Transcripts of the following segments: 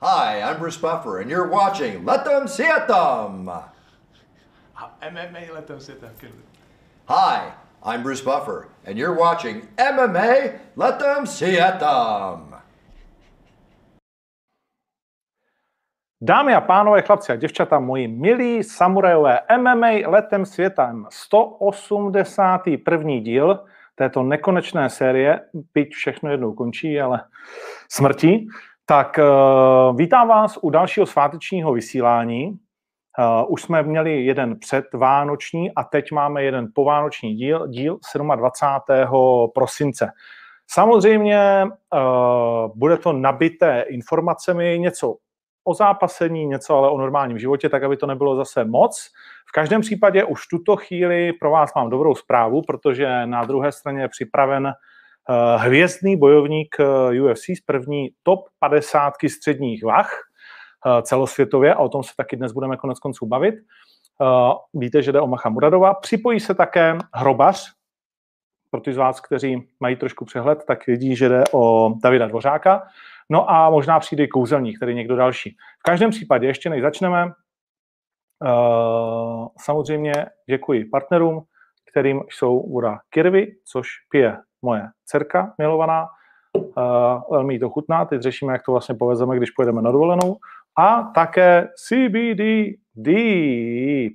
Hi, I'm Bruce Buffer, and you're watching Let Them See It Them. MMA Let Them Sit Them. Hi, I'm Bruce Buffer, and you're watching MMA Let Them See It Them. Dámy a pánové, chlapci a děvčata, moji milí samurajové MMA letem světem 181. díl této nekonečné série, byť všechno jednou končí, ale smrtí. Tak uh, vítám vás u dalšího svátečního vysílání. Uh, už jsme měli jeden předvánoční a teď máme jeden povánoční díl, díl 27. prosince. Samozřejmě uh, bude to nabité informacemi, něco o zápasení, něco ale o normálním životě, tak aby to nebylo zase moc. V každém případě už tuto chvíli pro vás mám dobrou zprávu, protože na druhé straně je připraven hvězdný bojovník UFC z první top 50 středních vah uh, celosvětově a o tom se taky dnes budeme konec konců bavit. Víte, že jde o Macha Muradova. Připojí se také hrobař, pro ty z vás, kteří mají trošku přehled, tak vidí, že jde o Davida Dvořáka. No a možná přijde i kouzelník, tedy někdo další. V každém případě, ještě než začneme, samozřejmě děkuji partnerům, kterým jsou voda Kirvy, což pije moje dcerka milovaná. Uh, velmi jí to chutná, teď řešíme, jak to vlastně povezeme, když pojedeme na dovolenou. A také CBD Deep.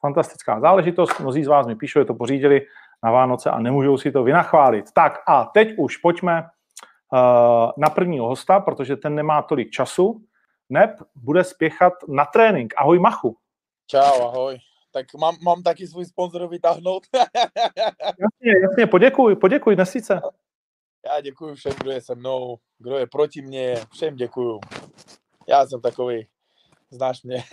Fantastická záležitost, mnozí z vás mi píšou, že to pořídili na Vánoce a nemůžou si to vynachválit. Tak a teď už pojďme uh, na prvního hosta, protože ten nemá tolik času. Neb bude spěchat na trénink. Ahoj Machu. Čau, ahoj. Tak mám, mám taky svůj sponzor vytáhnout. jasně, jasně, poděkuj, poděkuj, nesíce. Já děkuji všem, kdo je se mnou, kdo je proti mně, všem děkuju. Já jsem takový, znáš mě.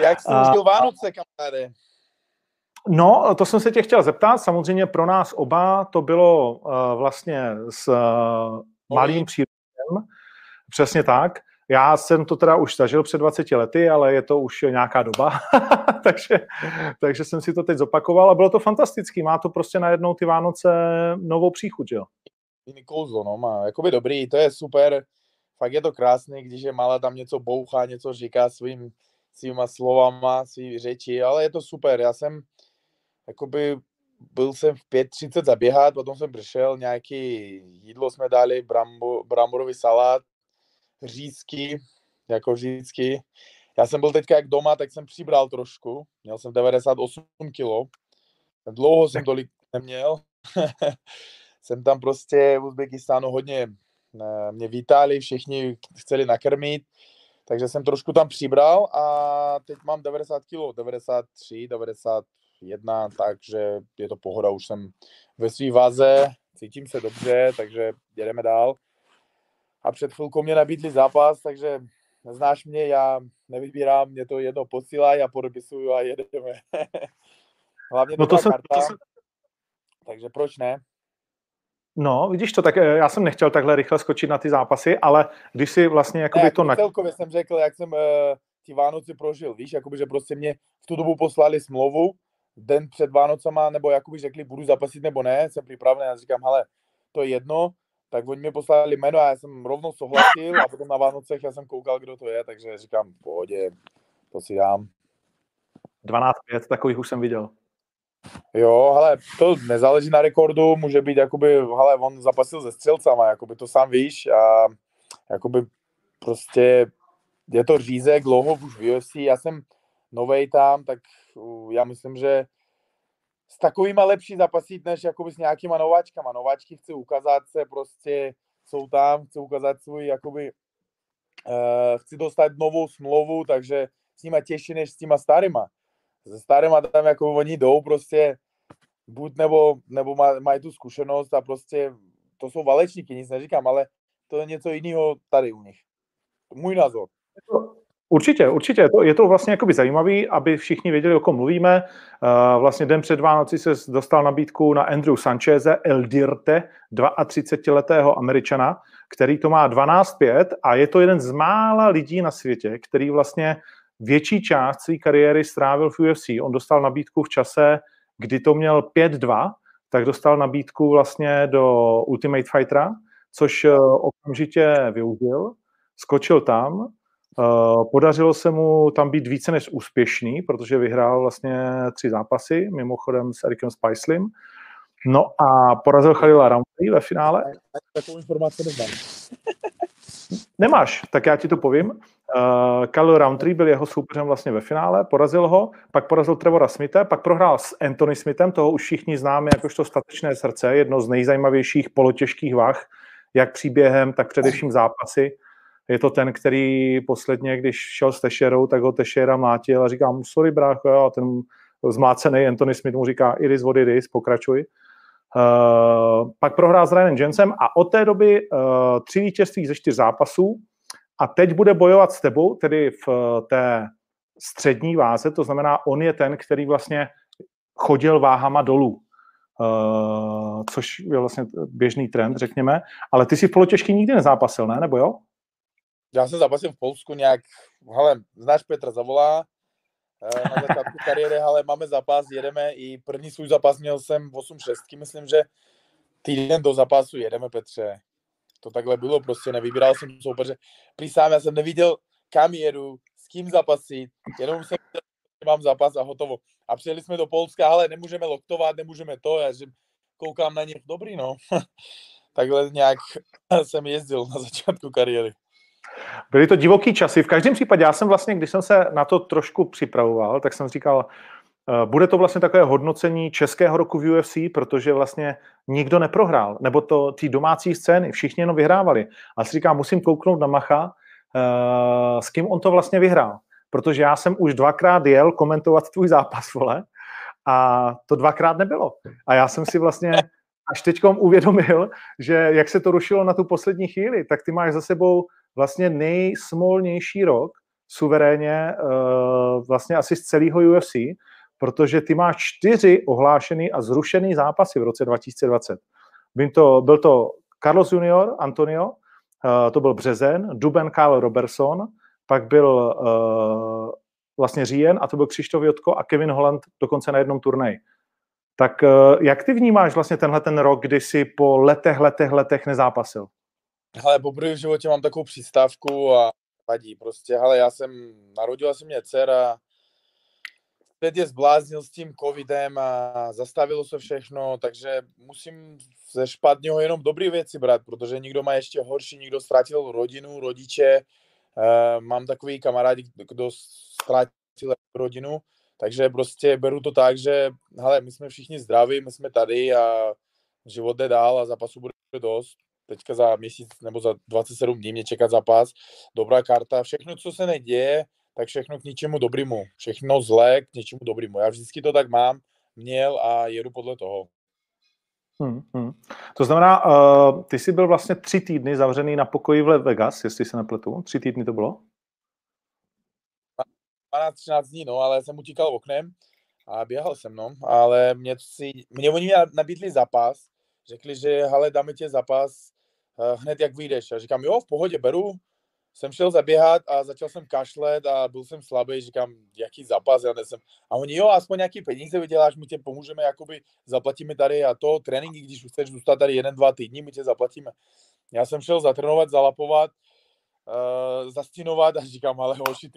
Jak jsi užil Vánoce, kamaráde? No, to jsem se tě chtěl zeptat. Samozřejmě pro nás oba to bylo uh, vlastně s uh, malým přírodem. Přesně tak. Já jsem to teda už zažil před 20 lety, ale je to už nějaká doba, takže, takže jsem si to teď zopakoval a bylo to fantastický. Má to prostě najednou ty Vánoce novou příchuť, jo? Jiný kouzlo, no má. Jakoby dobrý, to je super. Fakt je to krásný, když je malá tam něco bouchá, něco říká svým, svýma slovama, svý řeči, ale je to super. Já jsem jakoby byl jsem v 5.30 zaběhat, potom jsem přišel, nějaký jídlo jsme dali, brambo, bramborový salát, řízky, jako vždycky. Já jsem byl teďka jak doma, tak jsem přibral trošku, měl jsem 98 kg, dlouho jsem tolik neměl. jsem tam prostě v Uzbekistánu hodně, eh, mě vítali, všichni chceli nakrmit, takže jsem trošku tam přibral a teď mám 90 kg, 93, 90, jedna, takže je to pohoda, už jsem ve své vaze, cítím se dobře, takže jedeme dál. A před chvilkou mě nabídli zápas, takže znáš mě, já nevybírám, mě to jedno posílají a podepisuju a jedeme. Hlavně no to jsem, karta, to jsem... takže proč ne? No, vidíš to, tak eh, já jsem nechtěl takhle rychle skočit na ty zápasy, ale když si vlastně jakoby ne, to... Na... Celkově jsem řekl, jak jsem uh, ty Vánoci prožil, víš, jakoby, že prostě mě v tu dobu poslali smlouvu, den před Vánocama, nebo jakoby řekli, budu zapasit nebo ne, jsem připravený, já říkám, hele, to je jedno, tak oni mi poslali jméno a já jsem rovnou souhlasil a potom na Vánocech já jsem koukal, kdo to je, takže říkám, pohodě, to si dám. 12-5, takových už jsem viděl. Jo, ale to nezáleží na rekordu, může být jakoby, hele, on zapasil se střelcama, jakoby to sám víš a jakoby prostě je to řízek dlouho už v UFC, já jsem novej tam, tak já myslím, že s takovýma lepší zapasit, než jakoby s nějakýma nováčkama. Nováčky chci ukázat se, prostě jsou tam, chci ukázat svůj, jakoby, uh, chci dostat novou smlouvu, takže s nima těžší než s těma starýma. Se starýma tam jako oni jdou prostě buď nebo, nebo maj, mají tu zkušenost a prostě to jsou valečníky, nic neříkám, ale to je něco jiného tady u nich. Můj názor. Určitě, určitě. Je to, je to vlastně jakoby zajímavý, aby všichni věděli, o kom mluvíme. Uh, vlastně den před Vánoci se dostal nabídku na Andrew Sancheze El Dirte, 32-letého američana, který to má 12-5 a je to jeden z mála lidí na světě, který vlastně větší část své kariéry strávil v UFC. On dostal nabídku v čase, kdy to měl 5-2, tak dostal nabídku vlastně do Ultimate Fightera, což eh, okamžitě využil, skočil tam, eh, podařilo se mu tam být více než úspěšný, protože vyhrál vlastně tři zápasy, mimochodem s Erikem Spicelim, no a porazil Khalila Roundtree ve finále. Takovou informaci neznám. Nemáš, tak já ti to povím. Uh, Khalil Roundtree byl jeho soupeřem vlastně ve finále, porazil ho, pak porazil Trevora Smithe, pak prohrál s Anthony Smithem, toho už všichni známe jakožto statečné srdce, jedno z nejzajímavějších polotěžkých vah, jak příběhem, tak především zápasy. Je to ten, který posledně, když šel s Tešerou, tak ho Tešera mlátil a říká mu, sorry brácho, a ten zmácený Anthony Smith mu říká, it is what it is, pokračuj. Uh, pak prohrál s Ryanem Jensem a od té doby uh, tři vítězství ze čtyř zápasů a teď bude bojovat s tebou, tedy v uh, té střední váze, to znamená, on je ten, který vlastně chodil váhama dolů, uh, což je vlastně běžný trend, řekněme, ale ty si v polotěžky nikdy nezápasil, ne? Nebo jo? Já jsem zápasil v Polsku nějak, hele, znáš Petra Zavolá, Eh, na začátku kariéry, ale máme zápas, jedeme i první svůj zápas měl jsem 8-6, myslím, že týden do zápasu jedeme, Petře. To takhle bylo, prostě nevybíral jsem soupeře. Prísám, já jsem neviděl, kam jedu, s kým zapasit, jenom jsem viděl, že mám zápas a hotovo. A přijeli jsme do Polska, ale nemůžeme loktovat, nemůžeme to, já že koukám na ně, dobrý no. takhle nějak jsem jezdil na začátku kariéry. Byly to divoký časy. V každém případě, já jsem vlastně, když jsem se na to trošku připravoval, tak jsem říkal, eh, bude to vlastně takové hodnocení českého roku v UFC, protože vlastně nikdo neprohrál, nebo to ty domácí scény, všichni jenom vyhrávali. A si říkám, musím kouknout na Macha, eh, s kým on to vlastně vyhrál. Protože já jsem už dvakrát jel komentovat tvůj zápas, vole, a to dvakrát nebylo. A já jsem si vlastně až teď uvědomil, že jak se to rušilo na tu poslední chvíli, tak ty máš za sebou vlastně nejsmolnější rok suverénně uh, vlastně asi z celého UFC, protože ty máš čtyři ohlášený a zrušený zápasy v roce 2020. Byl to, byl to Carlos Junior, Antonio, uh, to byl březen, Duben Kyle Robertson, pak byl uh, vlastně říjen a to byl Křištof Jotko a Kevin Holland dokonce na jednom turnaji. Tak jak ty vnímáš vlastně tenhle ten rok, kdy si po letech, letech, letech nezápasil? Ale poprvé v životě mám takovou přistávku a vadí. Prostě, ale já jsem, narodila se mě dcera, teď je zbláznil s tím covidem a zastavilo se všechno, takže musím ze špatného jenom dobré věci brát, protože někdo má ještě horší, někdo ztratil rodinu, rodiče, uh, mám takový kamarádi, kdo ztratil rodinu, takže prostě beru to tak, že hele, my jsme všichni zdraví, my jsme tady a život jde dál a zápasu bude dost teďka za měsíc nebo za 27 dní mě čeká zápas, dobrá karta, všechno, co se neděje, tak všechno k ničemu dobrému. Všechno zlé k něčemu dobrému. Já vždycky to tak mám, měl a jedu podle toho. Hmm, hmm. To znamená, uh, ty jsi byl vlastně tři týdny zavřený na pokoji v Vegas, jestli se nepletu. Tři týdny to bylo? 12-13 dní, no, ale jsem utíkal oknem a běhal jsem, no. Ale mě, si, mě oni nabídli zápas, řekli, že hele, dáme tě zápas uh, hned jak vyjdeš. A říkám, jo, v pohodě, beru. Jsem šel zaběhat a začal jsem kašlet a byl jsem slabý, říkám, jaký zápas, já nesem. A oni, jo, aspoň nějaký peníze vyděláš, my tě pomůžeme, jakoby zaplatíme tady a to, tréninky, když chceš zůstat tady jeden, dva týdny, my tě zaplatíme. Já jsem šel zatrénovat, zalapovat, uh, zastínovat a říkám, ale hoši,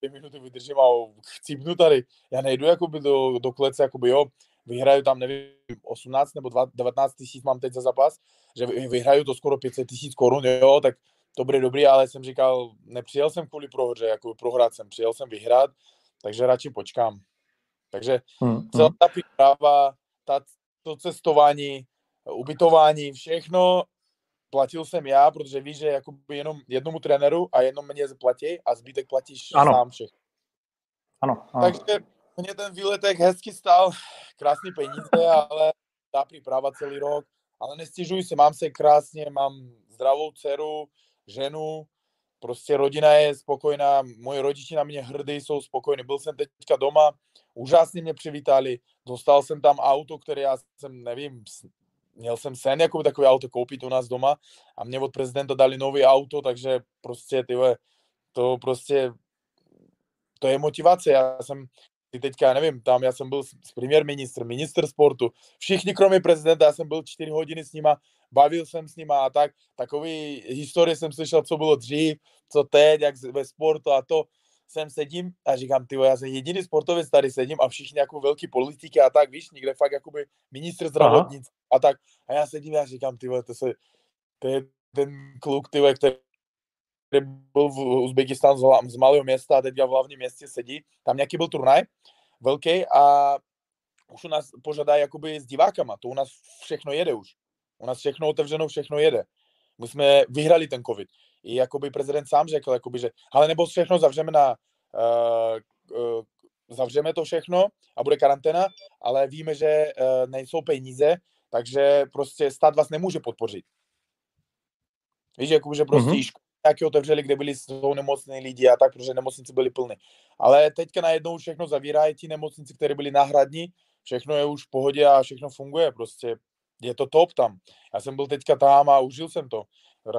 ty minuty vydržím a chcípnu tady. Já nejdu jakoby do, do klece, jakoby jo, vyhraju tam, nevím, 18 nebo 19 tisíc mám teď za zápas, že vyhraju to skoro 500 tisíc korun, jo, tak to bude dobrý, ale jsem říkal, nepřijel jsem kvůli prohře, jako prohrát jsem, přijel jsem vyhrát, takže radši počkám. Takže hmm, celá hmm. ta příprava, ta, to cestování, ubytování, všechno platil jsem já, protože víš, že jakoby jenom jednomu trenéru a jenom mě platí a zbytek platíš ano. sám všechno. Ano, ano. Takže mě ten výletek hezky stál krásný peníze, ale ta příprava celý rok. Ale nestěžuji se, mám se krásně, mám zdravou dceru, ženu, prostě rodina je spokojná, moji rodiči na mě hrdí, jsou spokojní. Byl jsem teďka doma, úžasně mě přivítali, dostal jsem tam auto, které já jsem, nevím, měl jsem sen jako takové auto koupit u nás doma a mě od prezidenta dali nový auto, takže prostě tyhle, to prostě to je motivace. Já jsem ty teďka, nevím, tam já jsem byl s premiér ministr, minister sportu, všichni kromě prezidenta, já jsem byl čtyři hodiny s nima, bavil jsem s nima a tak, takový historie jsem slyšel, co bylo dřív, co teď, jak ve sportu a to, sem sedím a říkám, ty já jsem jediný sportovec, tady sedím a všichni jako velký politiky a tak, víš, někde fakt jakoby ministr zdravotnictví a tak. A já sedím a říkám, ty to, se, to je ten kluk, ty který byl v Uzbekistánu z, malého města a teďka v hlavním městě sedí. Tam nějaký byl turnaj velký a už u nás požadají jakoby s divákama. To u nás všechno jede už. U nás všechno otevřeno, všechno jede. My jsme vyhrali ten covid. I jakoby prezident sám řekl, jakoby, že ale nebo všechno zavřeme na uh, uh, zavřeme to všechno a bude karanténa, ale víme, že uh, nejsou peníze, takže prostě stát vás nemůže podpořit. Víš, jakoby, že prostě mm-hmm. Nějaký otevřeli, kde byli jsou nemocní lidi a tak, protože nemocnice byly plné. Ale teďka najednou všechno zavírají ti nemocnice, které byly náhradní, všechno je už v pohodě a všechno funguje, prostě je to top tam. Já jsem byl teďka tam a užil jsem to.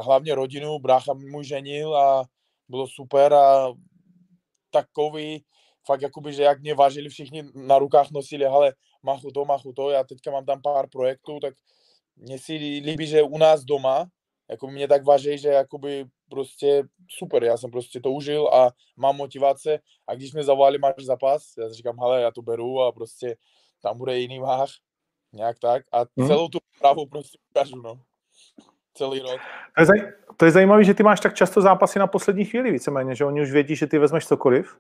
Hlavně rodinu, brácha můj ženil a bylo super a takový, fakt jakoby, že jak mě vážili všichni na rukách nosili, ale machu to, machu to, já teďka mám tam pár projektů, tak mně si líbí, že u nás doma, jako mě tak váží, že jakoby prostě super, já jsem prostě to užil a mám motivace a když mě zavolali, máš zápas, já říkám, hele, já to beru a prostě tam bude jiný váh, nějak tak a hmm. celou tu právu prostě ukážu, no. Celý rok. To je, zaj- to je zajímavé, že ty máš tak často zápasy na poslední chvíli víceméně, že oni už vědí, že ty vezmeš cokoliv.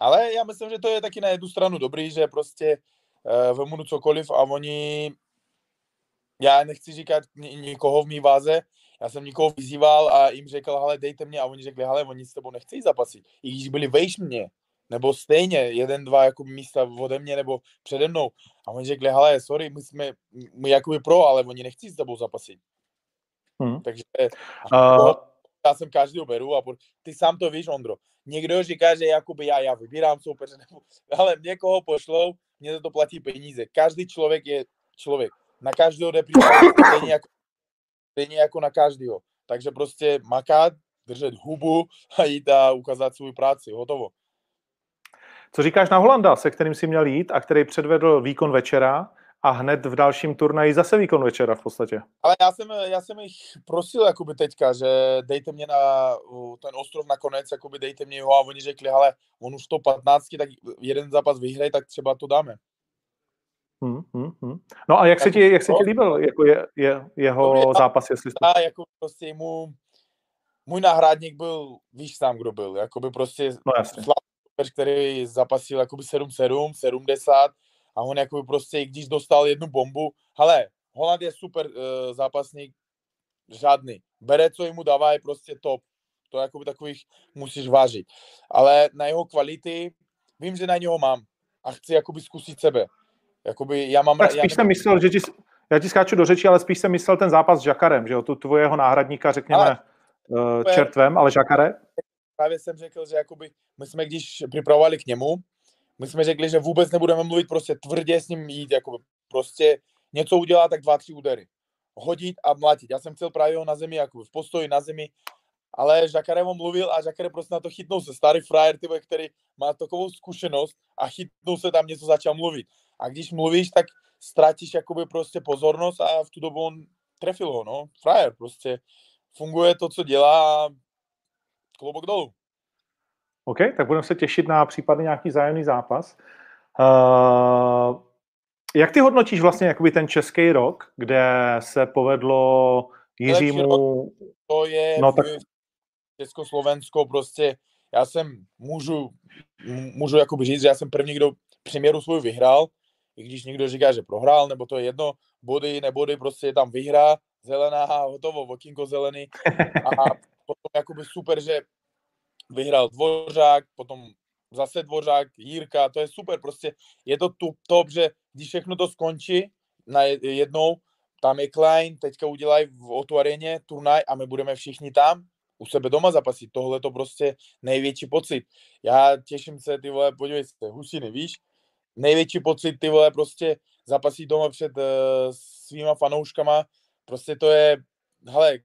Ale já myslím, že to je taky na jednu stranu dobrý, že prostě uh, vemu cokoliv a oni, já nechci říkat nikoho v mý váze, já jsem nikoho vyzýval a jim řekl, ale dejte mě a oni řekli, ale oni s tebou nechcejí zapasit. I když byli vejš mě, nebo stejně, jeden, dva jako místa ode mě nebo přede mnou. A oni řekli, hele, sorry, my jsme, my jakoby pro, ale oni nechcí s tebou zapasit. Hmm. Takže uh... já jsem každý beru a ty sám to víš, Ondro. Někdo říká, že jakoby já, já vybírám soupeře, nebo, ale mě koho pošlou, mě za to platí peníze. Každý člověk je člověk. Na každého jde stejně jako, stejně jako na každého. Takže prostě makat, držet hubu a jít a ukázat svou práci. Hotovo. Co říkáš na Holanda, se kterým si měl jít a který předvedl výkon večera a hned v dalším turnaji zase výkon večera v podstatě? Ale já jsem, já jsem jich prosil jakoby teďka, že dejte mě na ten ostrov nakonec, jakoby dejte mě ho a oni řekli, ale on už to 15, tak jeden zápas vyhraje, tak třeba to dáme. Hmm, hmm, hmm. No a jak se ti, jak se ti líbil jako je, je, jeho Dobře, zápas, jestli jste... jako prostě mu, můj náhradník byl, víš sám, kdo byl, jakoby prostě no, jasně který zapasil jakoby 7-7, 70 a on jakoby prostě, i když dostal jednu bombu, ale Holand je super uh, zápasník, žádný. Bere, co jemu dává, je prostě top. To jakoby takových musíš vážit. Ale na jeho kvality, vím, že na něho mám a chci jakoby zkusit sebe. Jakoby já mám... Tak spíš já jsem myslel, že ti, já ti skáču do řeči, ale spíš jsem myslel ten zápas s Žakarem, že jo, tu tvojeho náhradníka, řekněme, ale, uh, čertvem, ale Žakare? právě jsem řekl, že jakoby my jsme když připravovali k němu, my jsme řekli, že vůbec nebudeme mluvit prostě tvrdě s ním jít, jako prostě něco udělat, tak dva, tři údery. Hodit a mlátit. Já jsem chtěl právě ho na zemi, jako v postoji na zemi, ale Žakarem mluvil a Žakare prostě na to chytnul se. Starý frajer, tyhle, který má takovou zkušenost a chytnul se tam něco začal mluvit. A když mluvíš, tak ztratíš jakoby prostě pozornost a v tu dobu on trefil ho, no. Frajer prostě funguje to, co dělá a klobouk dolů. OK, tak budeme se těšit na případně nějaký zájemný zápas. Uh, jak ty hodnotíš vlastně jakoby ten český rok, kde se povedlo Jiřímu... To je no, tak... Československo prostě, já jsem, můžu, můžu jakoby říct, že já jsem první, kdo přeměru svůj vyhrál, i když někdo říká, že prohrál, nebo to je jedno, body, nebody, prostě je tam vyhra, zelená, hotovo, okýnko zelený. A potom jakoby super, že vyhrál Dvořák, potom zase Dvořák, Jírka, to je super, prostě je to tu, top, že když všechno to skončí na jednou, tam je Klein, teďka udělají v Otu turnaj a my budeme všichni tam, u sebe doma zapasit. Tohle to prostě největší pocit. Já těším se, ty vole, podívej se, husiny, víš? Největší pocit, ty vole, prostě zapasit doma před uh, svýma fanouškama, prostě to je, hele,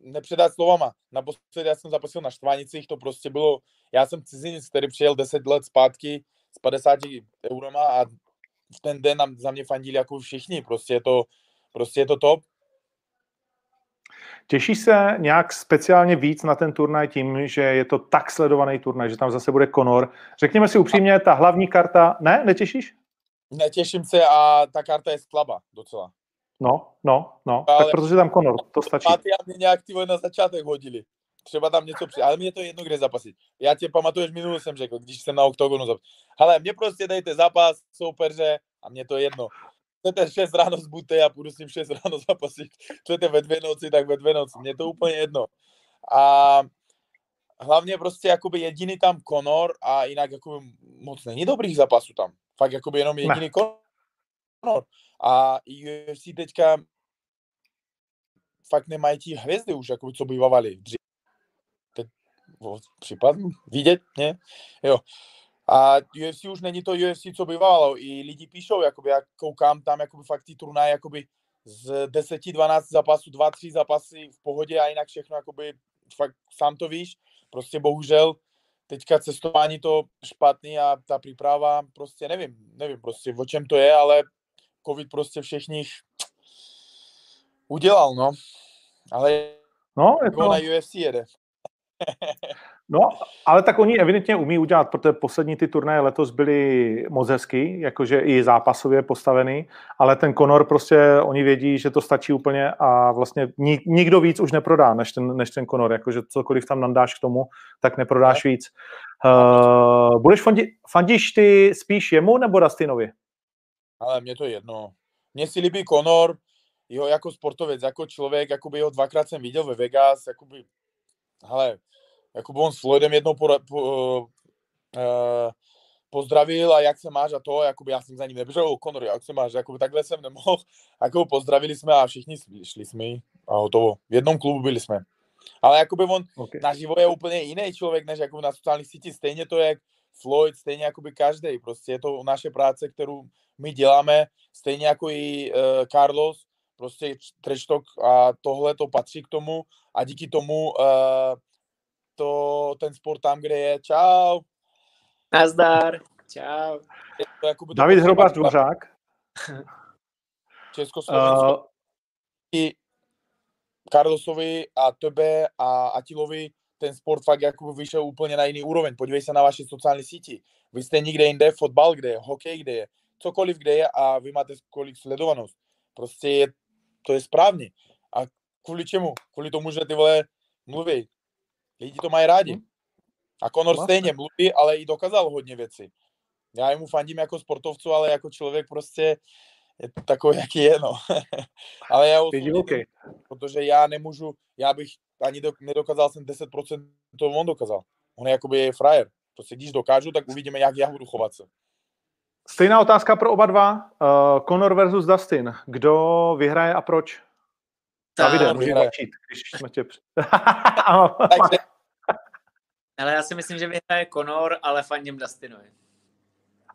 nepředat slovama. Naposledy já jsem zapasil na Štvanicích, to prostě bylo, já jsem cizinec, který přijel 10 let zpátky s 50 eurama a v ten den za mě fandili jako všichni, prostě je to, prostě je to top. Těší se nějak speciálně víc na ten turnaj tím, že je to tak sledovaný turnaj, že tam zase bude Conor. Řekněme si upřímně, ta hlavní karta, ne, netěšíš? Netěším se a ta karta je slabá docela. No, no, no, ale tak protože tam Conor, to stačí. Mě nějak ty na začátek hodili. Třeba tam něco při... Ale mě to jedno, kde zapasit. Já tě pamatuješ, minule jsem řekl, když jsem na oktogonu zapasit. Ale mě prostě dejte zápas, soupeře a mě to jedno. Chcete 6 ráno zbuďte a půjdu s ním 6 ráno zapasit. Chcete ve dvě noci, tak ve dvě noci. Mě to úplně jedno. A hlavně prostě jakoby jediný tam Conor a jinak jakoby moc není dobrých zápasů tam. Fakt jakoby jenom jediný. Conor. A UFC teďka fakt nemají ti hvězdy už, jakoby, co bývávali dřív. Teď případ vidět, ne? Jo. A UFC už není to UFC, co bývalo. I lidi píšou, jakoby, jak koukám tam, jakoby fakt ty turnaje, jakoby z 10-12 zápasů, 2-3 zápasy v pohodě a jinak všechno, jakoby fakt sám to víš. Prostě bohužel teďka cestování to špatný a ta příprava, prostě nevím, nevím prostě o čem to je, ale covid prostě všechny udělal, no. Ale no, jako to... na UFC jede. No, ale tak oni evidentně umí udělat, protože poslední ty turnaje letos byly moc hezky, jakože i zápasově postavený, ale ten Conor prostě, oni vědí, že to stačí úplně a vlastně nikdo víc už neprodá, než ten, než ten Conor, jakože cokoliv tam nandáš k tomu, tak neprodáš víc. Uh, budeš fandi, fandíš ty spíš jemu nebo Dustinovi? Ale mě to jedno. Mně si líbí Conor, jeho jako sportovec, jako člověk, jakoby ho dvakrát jsem viděl ve Vegas, jakoby, hele, jakoby on s Floydem jednou po, po, uh, pozdravil a jak se máš a to, jakoby já jsem za ním neběžel, Conor, jak se máš, jakoby takhle jsem nemohl, jako pozdravili jsme a všichni šli jsme a hotovo. V jednom klubu byli jsme. Ale jakoby on okay. naživo je úplně jiný člověk, než jako na sociálních sítích, stejně to jak Floyd, stejně jakoby každý, prostě je to naše práce, kterou my děláme, stejně jako i uh, Carlos, prostě talk a tohle to patří k tomu a díky tomu uh, to, ten sport tam, kde je, čau. Nazdar, čau. To, David Hrobář Dvořák. Československo. Uh, I Carlosovi a tebe a Atilovi ten sport fakt jako vyšel úplně na jiný úroveň. Podívej se na vaše sociální síti. Vy jste někde jinde, fotbal kde je, hokej kde je, cokoliv kde je a vy máte kolik sledovanost. Prostě je, to je správně. A kvůli čemu? Kvůli tomu, že ty vole mluví. Lidi to mají rádi. Hm. A Conor vlastně. stejně mluví, ale i dokázal hodně věcí. Já mu fandím jako sportovcu, ale jako člověk prostě je takový, jaký je, no. ale já okay. protože já nemůžu, já bych ani do, nedokázal jsem 10%, to on dokázal. On je jakoby frajer. Prostě když dokážu, tak uvidíme, jak já budu chovat se. Stejná otázka pro oba dva. Uh, Conor versus Dustin. Kdo vyhraje a proč? Davide, můžeš začít, když jsme tě... ale já si myslím, že vyhraje Conor, ale fandím Dustinovi.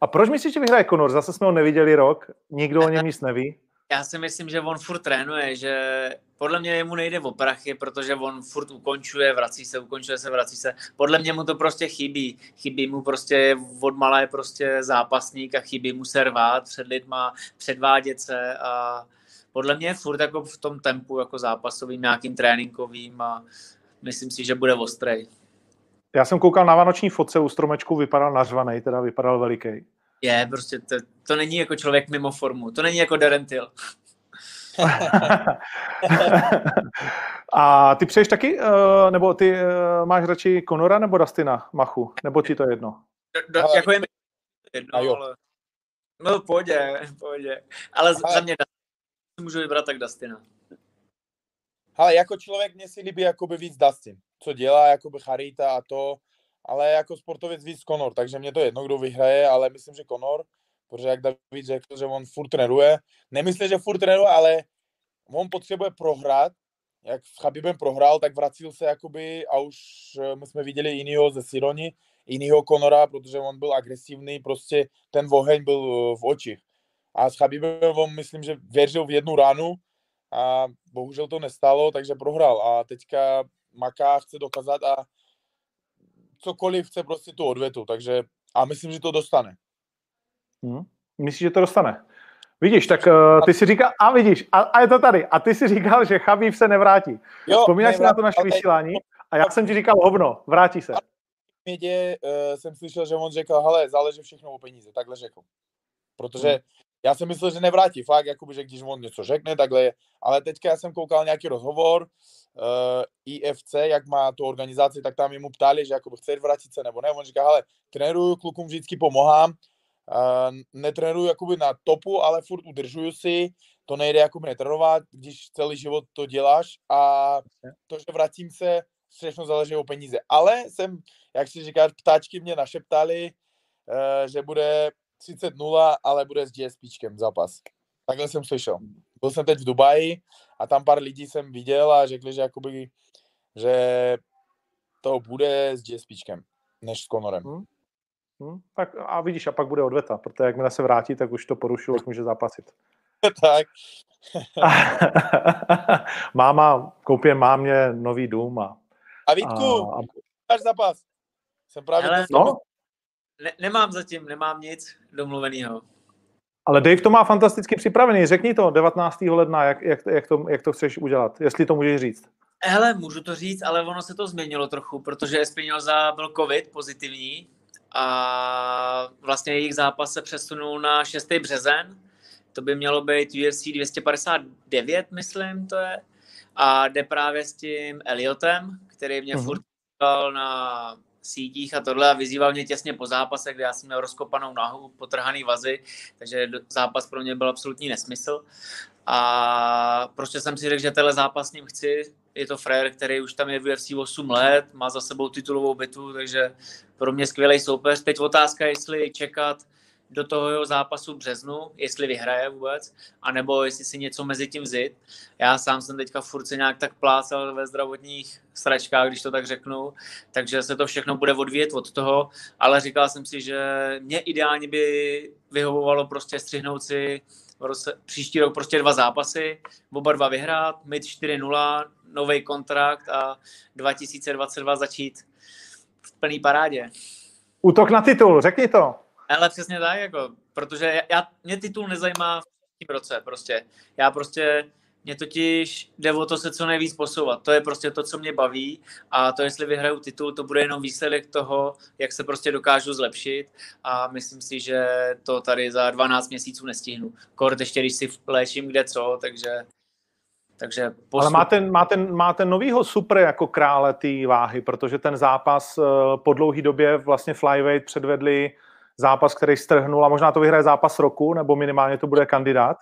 A proč myslíš, že vyhraje Conor? Zase jsme ho neviděli rok, nikdo o něm nic neví. Já si myslím, že on furt trénuje, že podle mě jemu nejde o prachy, protože on furt ukončuje, vrací se, ukončuje se, vrací se. Podle mě mu to prostě chybí. Chybí mu prostě od malé prostě zápasník a chybí mu se rvát před lidma, předvádět se a podle mě je furt jako v tom tempu jako zápasovým, nějakým tréninkovým a myslím si, že bude ostrej. Já jsem koukal na vánoční fotce u stromečku, vypadal nařvaný, teda vypadal veliký. Je, prostě to, to není jako člověk mimo formu, to není jako Derentil. A ty přeješ taky, uh, nebo ty uh, máš radši Konora nebo Dustina Machu? Nebo ti to jedno? Do, do, jako je jedno, ale... No pohodě, pohodě. Ale za mě můžu vybrat tak Dustina. Ale jako člověk mě si líbí jakoby víc Dustin. Co dělá, jakoby Charita a to, ale jako sportovec víc Conor, takže mě to jedno, kdo vyhraje, ale myslím, že Conor, protože jak David řekl, že on furt trénuje, nemyslím, že furt trénuje, ale on potřebuje prohrát, jak s Chabibem prohrál, tak vracil se jakoby a už eh, my jsme viděli jinýho ze Sironi, jinýho Conora, protože on byl agresivní, prostě ten oheň byl eh, v očích. A s Chabibem on myslím, že věřil v jednu ránu a bohužel to nestalo, takže prohrál. A teďka maká, chce dokázat a cokoliv chce prostě tu odvetu, takže a myslím, že to dostane. Hmm. Myslíš, že to dostane? Vidíš, tak uh, ty si říkal, a vidíš, a, a je to tady, a ty si říkal, že Chabív se nevrátí. Jo, Vzpomínáš si na to naše vysílání? A já jsem ti říkal hovno, vrátí se. Mědě uh, jsem slyšel, že on řekl, hele, záleží všechno o peníze, takhle řekl. Protože hmm. Já jsem myslel, že nevrátí, fakt, jakoby, že když on něco řekne, takhle je. Ale teďka já jsem koukal nějaký rozhovor, uh, IFC, jak má tu organizaci, tak tam mu ptali, že jakoby chce vrátit se nebo ne. On říká, hele, trénuju, klukům vždycky pomáhám, uh, netrénuju jakoby na topu, ale furt udržuju si, to nejde jakoby netrénovat, když celý život to děláš a to, že vrátím se, všechno záleží o peníze. Ale jsem, jak si říká, ptáčky mě našeptali, uh, že bude 30-0, ale bude s GSPčkem zápas. Takhle jsem slyšel. Byl jsem teď v Dubaji a tam pár lidí jsem viděl a řekli, že jakoby, že to bude s GSPčkem, než s Conorem. Hmm. Hmm, tak a vidíš, a pak bude odveta, protože jakmile se vrátí, tak už to porušil, už může zápasit. tak. Máma, koupím mámě nový dům a... A Vítku, a, a... zápas. Jsem právě... Hele, no? Ne, nemám zatím, nemám nic domluveného. Ale Dave to má fantasticky připravený. Řekni to 19. ledna, jak, jak, jak, to, jak to chceš udělat, jestli to můžeš říct. Hele, můžu to říct, ale ono se to změnilo trochu, protože Espinoza byl covid pozitivní a vlastně jejich zápas se přesunul na 6. březen. To by mělo být UFC 259, myslím, to je. A jde právě s tím Eliotem, který mě uh-huh. furt na sítích a tohle a vyzýval mě těsně po zápase, kde já jsem měl rozkopanou nahu, potrhaný vazy, takže zápas pro mě byl absolutní nesmysl. A prostě jsem si řekl, že tenhle zápas s ním chci. Je to frér, který už tam je v UFC 8 let, má za sebou titulovou bitvu, takže pro mě skvělý soupeř. Teď otázka, jestli čekat do toho jeho zápasu v březnu, jestli vyhraje vůbec, anebo jestli si něco mezi tím vzít. Já sám jsem teďka furt se nějak tak plácal ve zdravotních sračkách, když to tak řeknu, takže se to všechno bude odvíjet od toho, ale říkal jsem si, že mě ideálně by vyhovovalo prostě střihnout si příští rok prostě dva zápasy, oba dva vyhrát, mít 4-0, nový kontrakt a 2022 začít v plný parádě. Útok na titul, řekni to. Ale přesně tak, jako, protože já, mě titul nezajímá v tím roce prostě. Já prostě, mě totiž jde o to se co nejvíc posouvat. To je prostě to, co mě baví a to, jestli vyhraju titul, to bude jenom výsledek toho, jak se prostě dokážu zlepšit a myslím si, že to tady za 12 měsíců nestihnu. Kort ještě, když si léčím kde co, takže takže postup... Ale máte, máte, máte novýho super jako krále té váhy, protože ten zápas eh, po dlouhé době vlastně flyweight předvedli zápas, který strhnul a možná to vyhraje zápas roku, nebo minimálně to bude kandidát.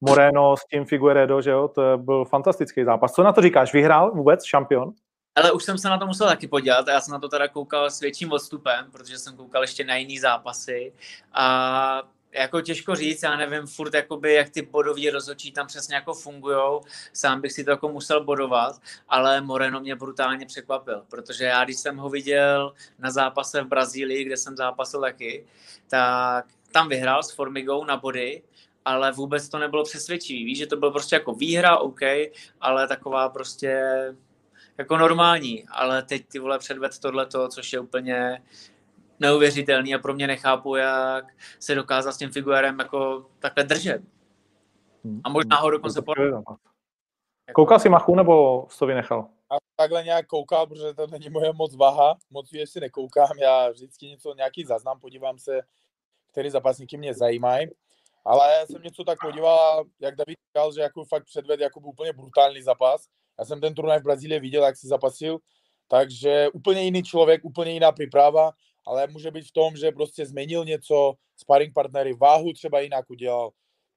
Moreno s tím Figueredo, že jo, to byl fantastický zápas. Co na to říkáš? Vyhrál vůbec šampion? Ale už jsem se na to musel taky podívat a já jsem na to teda koukal s větším odstupem, protože jsem koukal ještě na jiný zápasy a jako těžko říct, já nevím furt, jakoby, jak ty bodový rozhodčí tam přesně jako fungujou, sám bych si to jako musel bodovat, ale Moreno mě brutálně překvapil, protože já, když jsem ho viděl na zápase v Brazílii, kde jsem zápasil taky, tak tam vyhrál s Formigou na body, ale vůbec to nebylo přesvědčivý. Víš, že to bylo prostě jako výhra, OK, ale taková prostě jako normální, ale teď ty vole předved tohleto, což je úplně neuvěřitelný a pro mě nechápu, jak se dokázal s tím Figuerem jako takhle držet. Hmm. A možná ho dokonce po... Koukal jsi Machu nebo jsi to vynechal? A takhle nějak koukal, protože to není moje moc váha, moc si nekoukám, já vždycky něco, nějaký zaznám, podívám se, který zápasníky mě zajímají. Ale já jsem něco tak podíval, jak David říkal, že jako fakt předved jako úplně brutální zápas. Já jsem ten turnaj v Brazílii viděl, jak si zapasil, takže úplně jiný člověk, úplně jiná příprava ale může být v tom, že prostě změnil něco, sparring partnery, váhu třeba jinak udělal,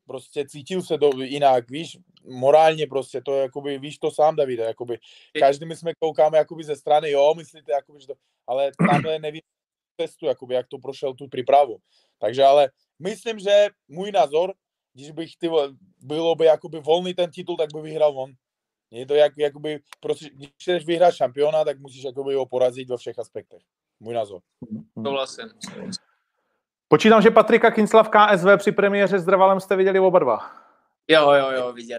prostě cítil se do, jinak, víš, morálně prostě, to je jakoby, víš to sám, Davide, jakoby, každý my jsme koukáme jakoby ze strany, jo, myslíte, jakoby, že to, ale tamhle nevím testu, jakoby, jak to prošel tu přípravu. Takže ale myslím, že můj názor, když bych ty, bylo by jakoby volný ten titul, tak by vyhrál on. Je to jak, jakoby, prostě, když chceš vyhrát šampiona, tak musíš jakoby ho porazit ve všech aspektech. Můj názor. Souhlasím. Počítám, že Patrika Kincla v KSV při premiéře s Drvalem jste viděli oba dva. Jo, jo, jo, viděl.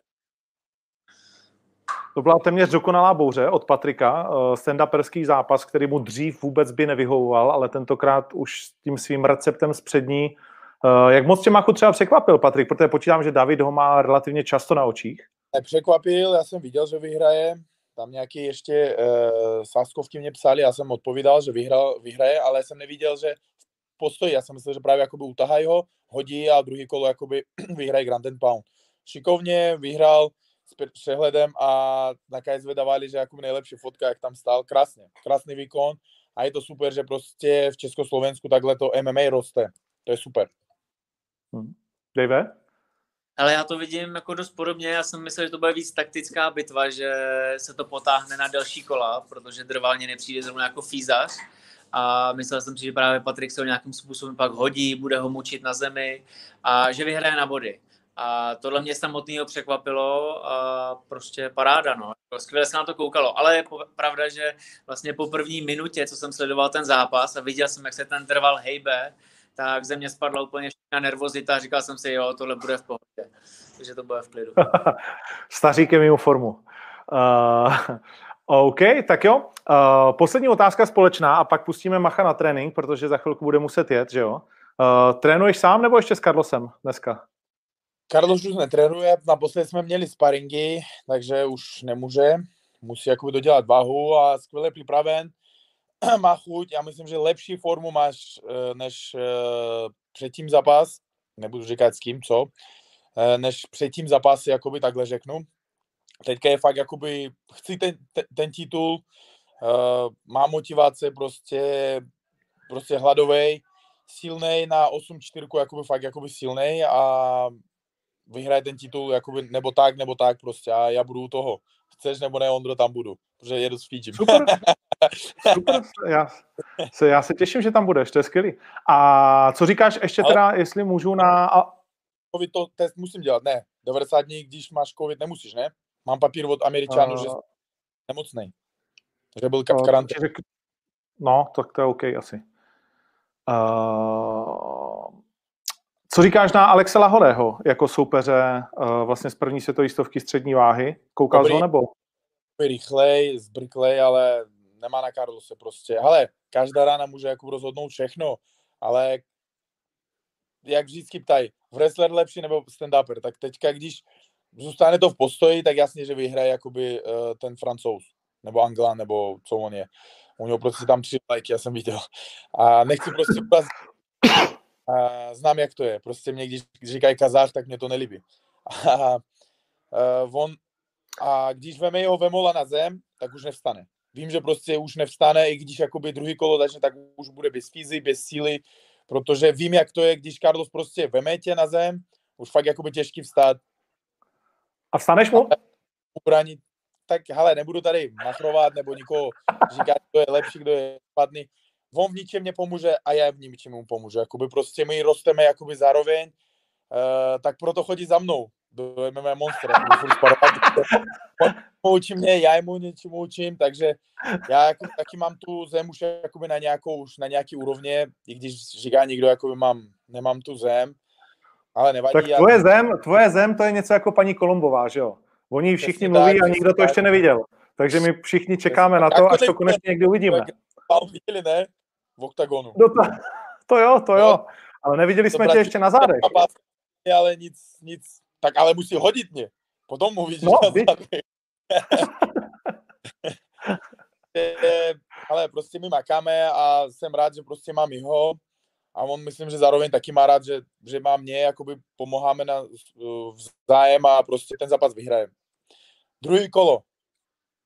To byla téměř dokonalá bouře od Patrika, eh, stand-uperský zápas, který mu dřív vůbec by nevyhovoval, ale tentokrát už s tím svým receptem z přední Uh, jak moc tě Machu třeba překvapil, Patrik, protože počítám, že David ho má relativně často na očích. Nepřekvapil, já jsem viděl, že vyhraje. Tam nějaký ještě uh, sáskovky mě psali, já jsem odpovídal, že vyhral, vyhraje, ale jsem neviděl, že v postoji. Já jsem myslel, že právě jakoby utahají ho, hodí a druhý kolo jakoby vyhraje Grand Pound. Šikovně vyhrál s přehledem a nakonec vydávali, že jakoby nejlepší fotka, jak tam stál. Krásně, krásný výkon a je to super, že prostě v Československu takhle to MMA roste. To je super. Hmm. Dave? Ale já to vidím jako dost podobně. Já jsem myslel, že to bude víc taktická bitva, že se to potáhne na další kola, protože drválně nepřijde zrovna jako fízař. A myslel jsem si, že právě Patrik se ho nějakým způsobem pak hodí, bude ho mučit na zemi a že vyhraje na body. A tohle mě samotného překvapilo a prostě paráda, no. Skvěle se na to koukalo, ale je pravda, že vlastně po první minutě, co jsem sledoval ten zápas a viděl jsem, jak se ten trval hejbe, tak ze mě spadla úplně na nervozita a říkal jsem si, jo, tohle bude v pohodě. Takže to bude v klidu. Stařík je mimo formu. Uh, OK, tak jo. Uh, poslední otázka společná a pak pustíme Macha na trénink, protože za chvilku bude muset jet, že jo? Uh, trénuješ sám nebo ještě s Carlosem dneska? Carlos už netrénuje, naposledy jsme měli sparingy, takže už nemůže. Musí jakoby dodělat váhu a skvěle připraven. Má chuť, já myslím, že lepší formu máš eh, než eh, předtím zápas, nebudu říkat s kým, co, eh, než předtím zápasy, jakoby takhle řeknu. Teďka je fakt, jakoby, chci ten, ten, ten titul, má motivace prostě, prostě hladovej, silnej na 8-4, jakoby fakt jakoby silnej a vyhraje ten titul jakoby, nebo tak, nebo tak prostě a já budu u toho. Chceš nebo ne, Ondro, tam budu, protože jedu s Fíčem. Super, super, já se, já se těším, že tam budeš, to je skvělý. A co říkáš ještě teda, Ale... jestli můžu na... Covid to test musím dělat, ne. 90 dní, když máš covid, nemusíš, ne? Mám papír od Američanů, uh... že jsem nemocný. Že byl v karanténě. No, tak to je OK asi. Uh, co říkáš na Alexe Lahorého jako soupeře uh, vlastně z první světové stovky střední váhy? Koukal jsi ho nebo? Rychlej, zbrklej, ale nemá na Carlose prostě. Ale každá rána může jako rozhodnout všechno, ale jak vždycky ptají, wrestler lepší nebo stand-upper, tak teďka, když zůstane to v postoji, tak jasně, že vyhraje jakoby uh, ten francouz, nebo Anglan, nebo co on je. U něho prostě tam tři lajky, já jsem viděl. A nechci prostě a znám, jak to je. Prostě mě, když říkají kazář, tak mě to nelíbí. A, a, on, a když veme jeho vemola na zem, tak už nevstane. Vím, že prostě už nevstane, i když jakoby druhý kolo začne, tak už bude bez fízy, bez síly, protože vím, jak to je, když Carlos prostě veme tě na zem, už fakt jakoby těžký vstát. A vstaneš mu? Ubranit. Tak hele, nebudu tady machrovat nebo nikoho říkat, kdo je lepší, kdo je špatný on v ničem nepomůže a já v ničem mu pomůžu. Jakoby prostě my rosteme jakoby zároveň, uh, tak proto chodí za mnou do MMA Monster. On učí mě, já mu něčemu učím, takže já jako, taky mám tu zem už jakoby na nějakou, už na nějaký úrovně, i když říká někdo, jakoby mám, nemám tu zem, ale nevadí. Tak tvoje, já... zem, tvoje zem to je něco jako paní Kolombová, že jo? Oni všichni Přesně mluví tak, a nikdo to ještě neviděl. Takže my všichni čekáme na to, až to konečně někdy uvidíme. Viděli, ne? v oktagonu. No to, to jo, to jo. No, ale neviděli jsme tě ještě na zádech. Ale nic, nic. Tak ale musí hodit mě. Potom mu vidíš no, ale prostě my makáme a jsem rád, že prostě mám jeho a on myslím, že zároveň taky má rád, že, že má mě, jakoby pomáháme na vzájem a prostě ten zápas vyhraje. Druhý kolo.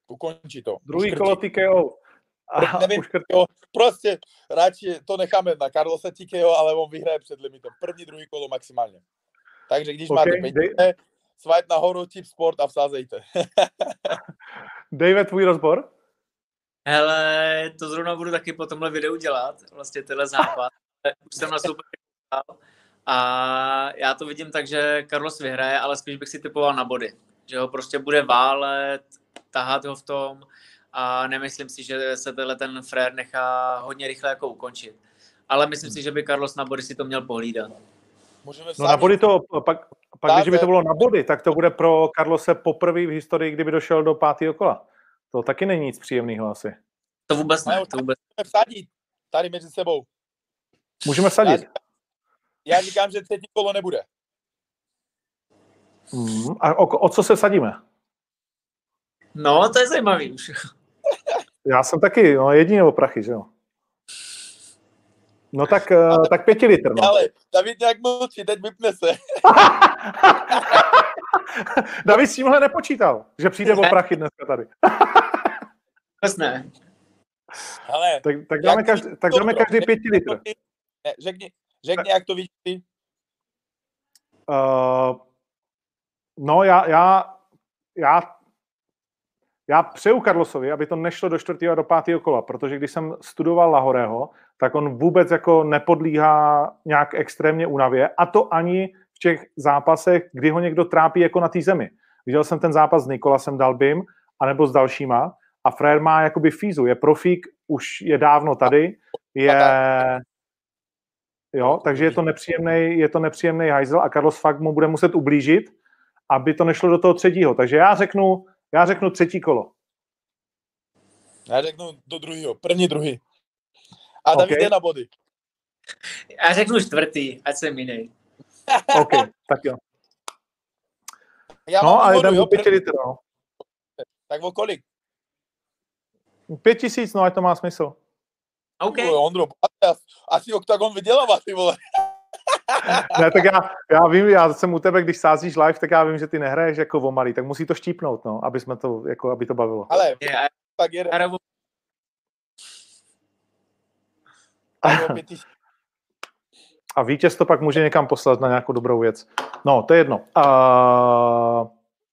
Ukončí to. Druhý Uškrtí. kolo TKO. A nevím, jo, prostě radši to necháme na Carlosa TKO, ale on vyhraje před limitem. První, druhý kolo maximálně. Takže když okay, máte peníze, swipe nahoru, tip sport a vsázejte. David, tvůj rozbor? Hele, to zrovna budu taky po tomhle videu dělat, vlastně tenhle západ. Už jsem na super a já to vidím tak, že Carlos vyhraje, ale spíš bych si typoval na body. Že ho prostě bude válet, tahat ho v tom, a nemyslím si, že se tenhle ten frér nechá hodně rychle jako ukončit. Ale myslím si, že by Carlos na body si to měl pohlídat. No na body to, pak, pak když by to bylo na body, tak to bude pro Carlose poprvé v historii, kdyby došel do pátého kola. To taky není nic příjemného asi. To vůbec ne. To vůbec. Můžeme vsadit tady mezi sebou. Můžeme vsadit. Já říkám, že třetí kolo nebude. Mm, a o, o co se sadíme? No, to je zajímavý už. Já jsem taky, no jedině o prachy, že jo. No tak, eh, tak pěti litr, no. Ale David nějak mlčí, teď vypne se. David s tímhle nepočítal, že přijde o prachy dneska tady. Vůbec ne. Ale Tak, tak dáme, každý, tak dáme bro? každý Jak pěti litr. Ne, řekni, řekni, jak to vidíš ty. Uh, no já, já, já, já přeju Carlosovi, aby to nešlo do čtvrtého a do pátého kola, protože když jsem studoval Lahoreho, tak on vůbec jako nepodlíhá nějak extrémně únavě a to ani v těch zápasech, kdy ho někdo trápí jako na té zemi. Viděl jsem ten zápas s Nikolasem Dalbym, anebo s dalšíma a Frér má jakoby fízu, je profík, už je dávno tady, je... Jo, takže je to nepříjemný, je to nepříjemný hajzel a Carlos fakt mu bude muset ublížit, aby to nešlo do toho třetího. Takže já řeknu, já řeknu třetí kolo. Já řeknu do druhého, první, druhý. A David OK. jde na body. Já řeknu čtvrtý, ať jsem jiný. OK, tak jo. Já No mám a jo, do pěti první. litr, no. Tak o kolik? Pět tisíc, no ať to má smysl. OK. Okay. Ondro, asi, OKTAGON vydělává, ty vole. Ne, tak já, já vím, já jsem u tebe, když sázíš live, tak já vím, že ty nehraješ jako o malý, tak musí to štípnout, no, aby jsme to, jako, aby to bavilo. Ale Je, tak jede. já hraju- Tak o pět tisíc. A vítěz to pak může někam poslat na nějakou dobrou věc. No, to je jedno. Uh,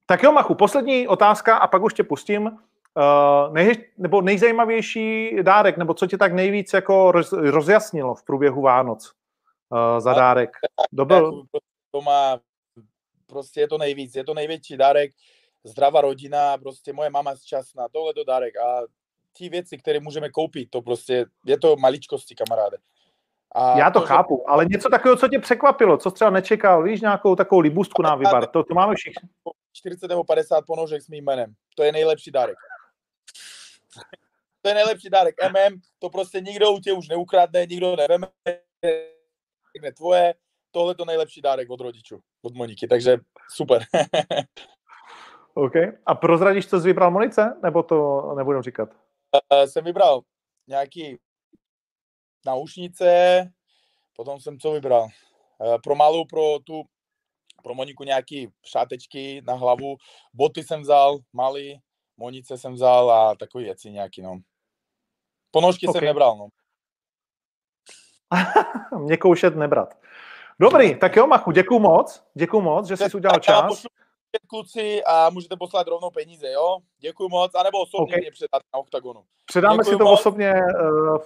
tak jo, Machu, poslední otázka a pak už tě pustím. Uh, nej, nebo nejzajímavější dárek, nebo co tě tak nejvíc jako roz, rozjasnilo v průběhu Vánoc uh, za dárek? Kdo byl? To má, prostě je to nejvíc, je to největší dárek, zdravá rodina, prostě moje mama šťastná, tohle to dárek a ty věci, které můžeme koupit, to prostě, je to maličkosti, kamaráde. A Já to že- chápu, ale něco takového, co tě překvapilo, co třeba nečekal, víš, nějakou takovou libůstku nám vybar, to, to máme všichni. 40 nebo 50 ponožek s mým jménem. To je nejlepší dárek. To je nejlepší dárek. MM, to prostě nikdo u tě už neukradne, nikdo neveme, ne tvoje. Tohle to nejlepší dárek od rodičů, od Moniky, takže super. OK. A prozradíš, co jsi vybral Monice, nebo to nebudem říkat? Eh, jsem vybral nějaký naušnice, potom jsem co vybral? Eh, Pro malou, pro tu, pro Moniku nějaký šátečky na hlavu, boty jsem vzal, malý, Monice jsem vzal a takový věci nějaký, no. Ponožky OK. jsem nebral, no. Mě koušet nebrat. Dobrý, tak jo, Machu, děkuju moc, děkuju moc, že jsi udělal čas. Kluci a můžete poslat rovnou peníze, jo? Děkuji moc, anebo osobně OK. mě předat na OKTAGONu. Předáme Děkuju si to moc. osobně uh,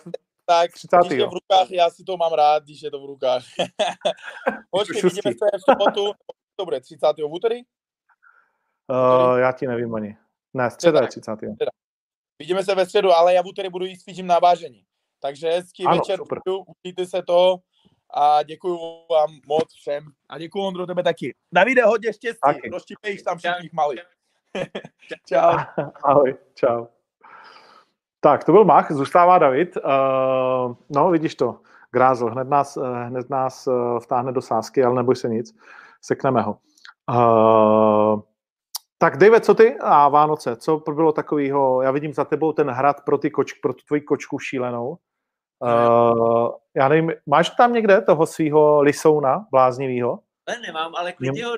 Tak, 30. když je v rukách, já si to mám rád, když je to v rukách. Počkej, vidíme se v sobotu, to bude 30. v úterý? uh, já ti nevím ani. Ne, středa je 30. Vidíme se ve středu, ale já v úterý budu jít s Fidžím na vážení. Takže hezký Ano, večer, super. užijte se to a děkuji vám moc všem. A děkuji Ondro tebe taky. Davide, hodně štěstí, Taky. rozštípej tam všichni malých. Čau. Ahoj, čau. Tak, to byl Mach, zůstává David. Uh, no, vidíš to, Grázl, hned nás, eh, hned nás uh, vtáhne do sásky, ale neboj se nic, sekneme ho. Uh, tak David, co ty a Vánoce, co bylo takového, já vidím za tebou ten hrad pro, ty koč, pro tu tvoji kočku šílenou. Uh, já nevím, máš tam někde toho svého lisouna bláznivého? Ale nemám, ale klidně ho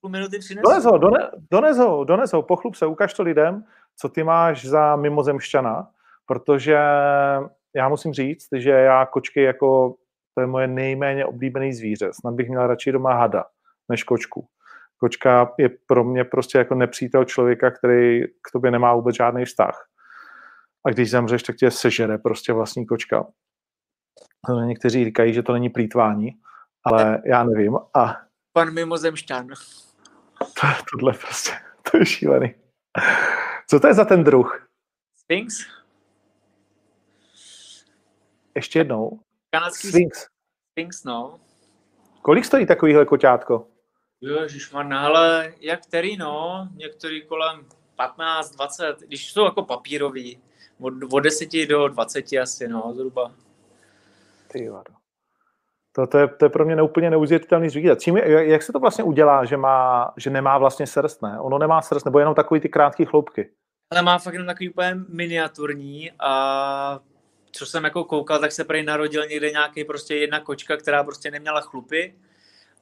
půl minuty přinesu. Dones ho, done, dones ho, dones ho, pochlup se, ukaž to lidem, co ty máš za mimozemšťana, protože já musím říct, že já kočky jako, to je moje nejméně oblíbený zvíře, snad bych měl radši doma hada, než kočku. Kočka je pro mě prostě jako nepřítel člověka, který k tobě nemá vůbec žádný vztah. A když zemřeš, tak tě sežere prostě vlastní kočka. Někteří říkají, že to není plítvání, ale já nevím. A Pan mimozemšťan. to, tohle prostě, to je šílený. Co to je za ten druh? Sphinx? Ještě jednou. Kanadský Sphinx. Sphinx, no. Kolik stojí takovýhle koťátko? Ježišmarna, ale jak který, no, některý kolem 15, 20, když jsou jako papírový, od, od 10 do 20 asi, no, zhruba. Ty vado. To, to, je, to je pro mě neúplně neuvěřitelný zvířat. Čím, jak se to vlastně udělá, že, má, že nemá vlastně srst, ne? Ono nemá srst, nebo jenom takový ty krátké chloupky? Ale má fakt jenom takový úplně miniaturní a co jsem jako koukal, tak se prej narodil někde nějaký prostě jedna kočka, která prostě neměla chlupy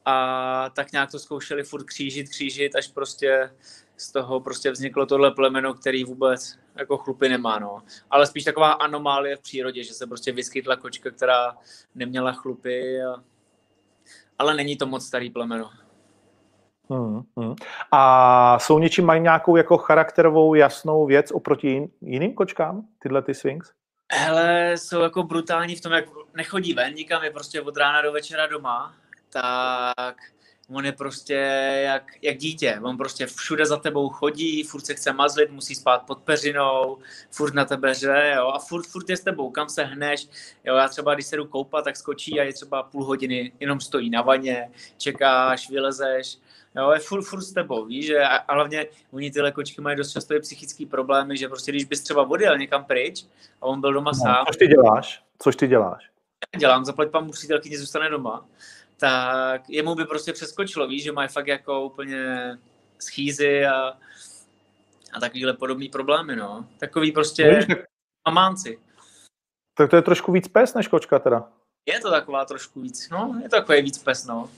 a tak nějak to zkoušeli furt křížit, křížit, až prostě z toho prostě vzniklo tohle plemeno, který vůbec jako chlupy nemá, no. Ale spíš taková anomálie v přírodě, že se prostě vyskytla kočka, která neměla chlupy, a... ale není to moc starý plemeno. Hmm, hmm. A jsou něčím mají nějakou jako charakterovou jasnou věc oproti jiným kočkám, tyhle ty Sphinx? Hele, jsou jako brutální v tom, jak nechodí ven nikam, je prostě od rána do večera doma, tak on je prostě jak, jak dítě. On prostě všude za tebou chodí, furt se chce mazlit, musí spát pod peřinou, furt na tebe řve, jo, a furt, furt je s tebou, kam se hneš. Jo, já třeba, když se jdu koupat, tak skočí a je třeba půl hodiny, jenom stojí na vaně, čekáš, vylezeš, jo, je furt, furt s tebou, víš, že a, a hlavně oni tyhle kočky mají dost často i psychické problémy, že prostě když bys třeba odjel někam pryč a on byl doma no, sám. Což ty děláš? Což ty děláš? Dělám, zaplať pan přítelkyně zůstane doma tak jemu by prostě přeskočilo, víš, že mají fakt jako úplně schýzy a, a takovýhle podobný problémy, no. Takový prostě no, mamánci. Tak to je trošku víc pes než kočka teda. Je to taková trošku víc, no, je to takový víc pes, no.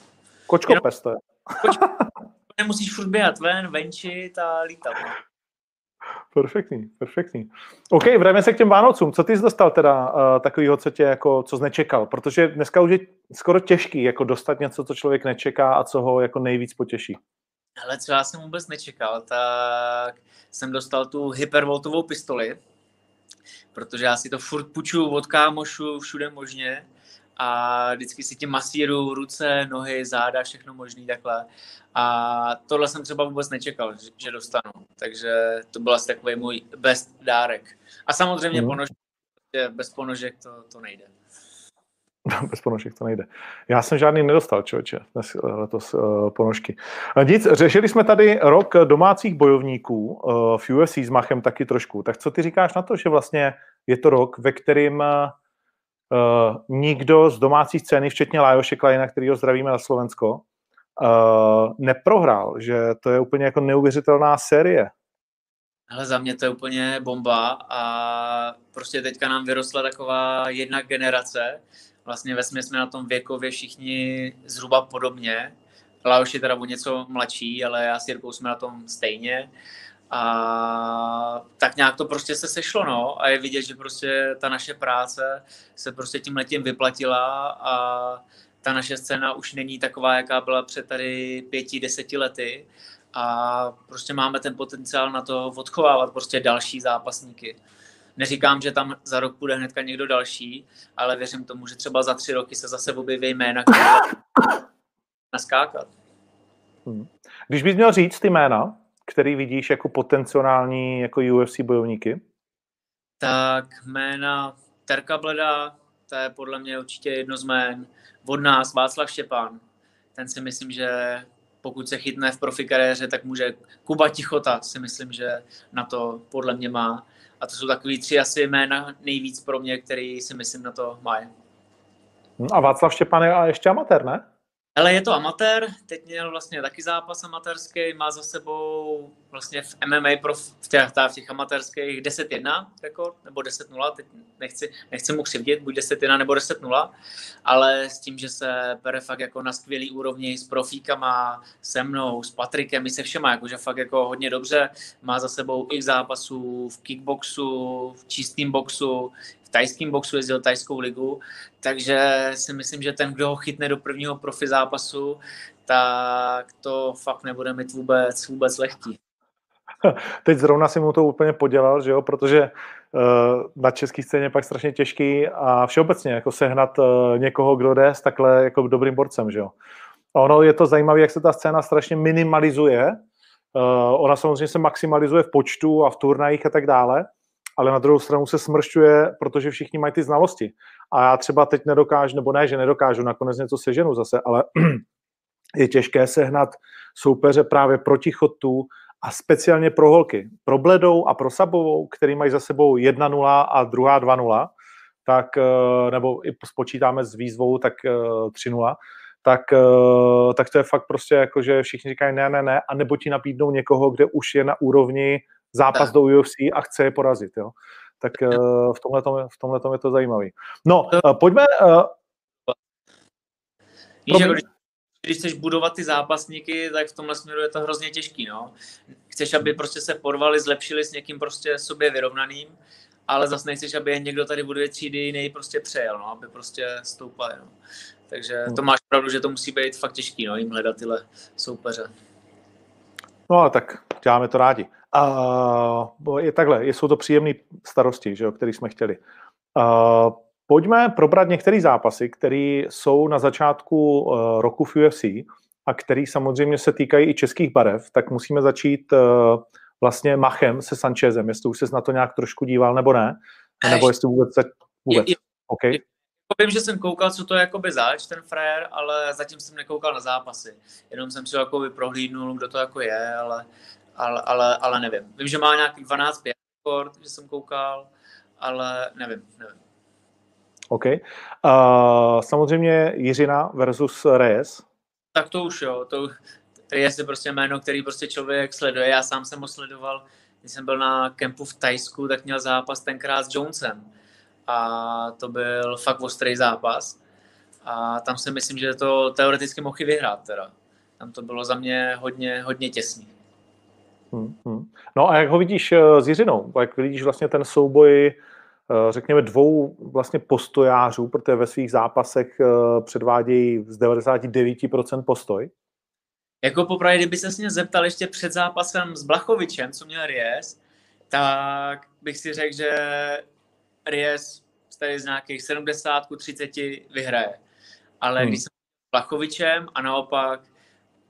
Kočko Jenom, pes to je. Kočko, nemusíš furt běhat ven, venčit a lítat, no. Perfektní, perfektní. OK, vrajme se k těm Vánocům. Co ty jsi dostal teda uh, takového, co tě jako, co jsi nečekal? Protože dneska už je skoro těžký jako dostat něco, co člověk nečeká a co ho jako nejvíc potěší. Ale co já jsem vůbec nečekal, tak jsem dostal tu hypervoltovou pistoli, protože já si to furt půjču od kámošů všude možně a vždycky si tím masíru ruce, nohy, záda, všechno možný takhle. A tohle jsem třeba vůbec nečekal, že dostanu. Takže to byl asi takový můj best dárek. A samozřejmě mm. ponožky, bez ponožek to, to nejde. Bez ponožek to nejde. Já jsem žádný nedostal, člověče, dnes, letos uh, ponožky. Nic, řešili jsme tady rok domácích bojovníků uh, v UFC s Machem taky trošku. Tak co ty říkáš na to, že vlastně je to rok, ve kterým uh, nikdo z domácí scény, včetně Lajoše Klajina, kterýho zdravíme na Slovensko, uh, neprohrál, že to je úplně jako neuvěřitelná série. Ale za mě to je úplně bomba a prostě teďka nám vyrostla taková jedna generace. Vlastně ve jsme na tom věkově všichni zhruba podobně. Laoš je teda o něco mladší, ale já s Jirkou jsme na tom stejně. A tak nějak to prostě se sešlo, no. A je vidět, že prostě ta naše práce se prostě tím letím vyplatila a ta naše scéna už není taková, jaká byla před tady pěti, deseti lety a prostě máme ten potenciál na to odchovávat prostě další zápasníky. Neříkám, že tam za rok bude hnedka někdo další, ale věřím tomu, že třeba za tři roky se zase objeví jména, které naskákat. Hmm. Když bys měl říct ty jména, který vidíš jako potenciální jako UFC bojovníky? Tak jména Terka Bleda, to je podle mě určitě jedno z jmén. Od nás Václav Štěpán, ten si myslím, že pokud se chytne v profi kariéře, tak může Kuba Tichota si myslím, že na to podle mě má. A to jsou takový tři asi jména nejvíc pro mě, který si myslím na to mají. A Václav Štěpán je ještě amatér, ne? Ale je to amatér, teď měl vlastně taky zápas amatérský, má za sebou vlastně v MMA pro v těch, v těch amatérských 10-1 rekord, nebo 10-0, teď nechci, nechci mu křivdit, buď 10-1 nebo 10-0, ale s tím, že se bere fakt jako na skvělý úrovni s profíkama, se mnou, s Patrikem, i se všema, jakože fakt jako hodně dobře, má za sebou i zápasů v kickboxu, v čistém boxu, v tajském boxu jezdil tajskou ligu, takže si myslím, že ten, kdo ho chytne do prvního profi zápasu, tak to fakt nebude mít vůbec, vůbec lehký. Teď zrovna si mu to úplně podělal, že jo, protože uh, na české scéně pak strašně těžký a všeobecně jako sehnat uh, někoho, kdo jde s takhle jako dobrým borcem, že jo. A ono je to zajímavé, jak se ta scéna strašně minimalizuje. Uh, ona samozřejmě se maximalizuje v počtu a v turnajích a tak dále, ale na druhou stranu se smršťuje, protože všichni mají ty znalosti. A já třeba teď nedokážu, nebo ne, že nedokážu, nakonec něco seženu zase, ale je těžké sehnat soupeře právě proti chodtu a speciálně pro holky. Pro Bledou a pro Sabovou, který mají za sebou 1-0 a druhá 2-0, tak, nebo i spočítáme s výzvou, tak 3-0, tak, tak to je fakt prostě jako, že všichni říkají ne, ne, ne, a nebo ti nabídnou někoho, kde už je na úrovni zápas do UFC a chce je porazit, jo. Tak v tomhle, v tomhle je to zajímavé. No, pojďme... Víš, jako, když chceš budovat ty zápasníky, tak v tomhle směru je to hrozně těžký, no. Chceš, aby prostě se porvali, zlepšili s někým prostě sobě vyrovnaným, ale zase nechceš, aby je někdo tady buduje třídy jiný prostě přejel, no, aby prostě stoupali, no. Takže to máš pravdu, že to musí být fakt těžký, no, jim hledat tyhle soupeře. No ale tak děláme to rádi. Uh, je takhle, jsou to příjemné starosti, že jo, který jsme chtěli. Uh, Pojďme probrat některé zápasy, které jsou na začátku uh, roku v UFC a které samozřejmě se týkají i českých barev, tak musíme začít uh, vlastně Machem se Sanchezem, jestli už se na to nějak trošku díval nebo ne, nebo jestli vůbec... vůbec. Je, je, okay. je, Vím, že jsem koukal, co to je jakoby zač, ten frajer, ale zatím jsem nekoukal na zápasy. Jenom jsem si ho jakoby prohlídnul, kdo to jako je, ale, ale, ale, ale nevím. Vím, že má nějaký 12-5 rekord, že jsem koukal, ale nevím, nevím. OK. Uh, samozřejmě Jiřina versus Reyes. Tak to už jo, to Reyes je prostě jméno, který prostě člověk sleduje. Já sám jsem ho sledoval, když jsem byl na kempu v Tajsku, tak měl zápas tenkrát s Jonesem. A to byl fakt ostrý zápas. A tam si myslím, že to teoreticky mohl vyhrát teda. Tam to bylo za mě hodně, hodně těsný. Hmm, hmm. No a jak ho vidíš eh, s Jiřinou? Jak vidíš vlastně ten souboj Eh, řekněme, dvou vlastně postojářů, protože ve svých zápasech eh, předvádějí z 99% postoj? Jako popravdě, kdyby se mě zeptal ještě před zápasem s Blachovičem, co měl Ries, tak bych si řekl, že Ries tady z nějakých 70 30 vyhraje. Ale hmm. když jsem s Blachovičem a naopak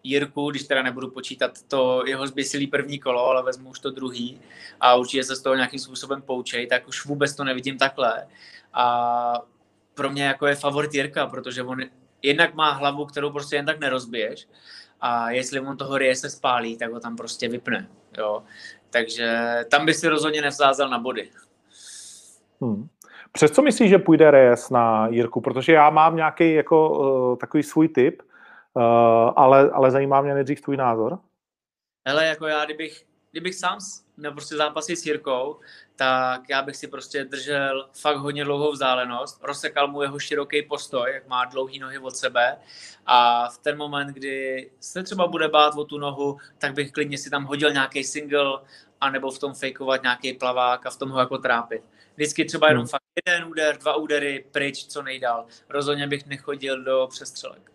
Jirku, když teda nebudu počítat to jeho zběsilý první kolo, ale vezmu už to druhý a určitě se z toho nějakým způsobem poučej, tak už vůbec to nevidím takhle. A pro mě jako je favorit Jirka, protože on jednak má hlavu, kterou prostě jen tak nerozbiješ a jestli on toho rie se spálí, tak ho tam prostě vypne. Jo. Takže tam by si rozhodně nevzázal na body. Hmm. Přes co myslíš, že půjde Reyes na Jirku? Protože já mám nějaký jako uh, takový svůj typ, ale, ale zajímá mě nejdřív tvůj názor. Hele, jako já, kdybych, kdybych sám měl prostě zápasy s Jirkou, tak já bych si prostě držel fakt hodně dlouhou vzdálenost, rozsekal mu jeho široký postoj, jak má dlouhý nohy od sebe a v ten moment, kdy se třeba bude bát o tu nohu, tak bych klidně si tam hodil nějaký single anebo v tom fejkovat nějaký plavák a v tom ho jako trápit. Vždycky třeba jenom hmm. fakt jeden úder, dva údery, pryč, co nejdál. Rozhodně bych nechodil do přestřelek.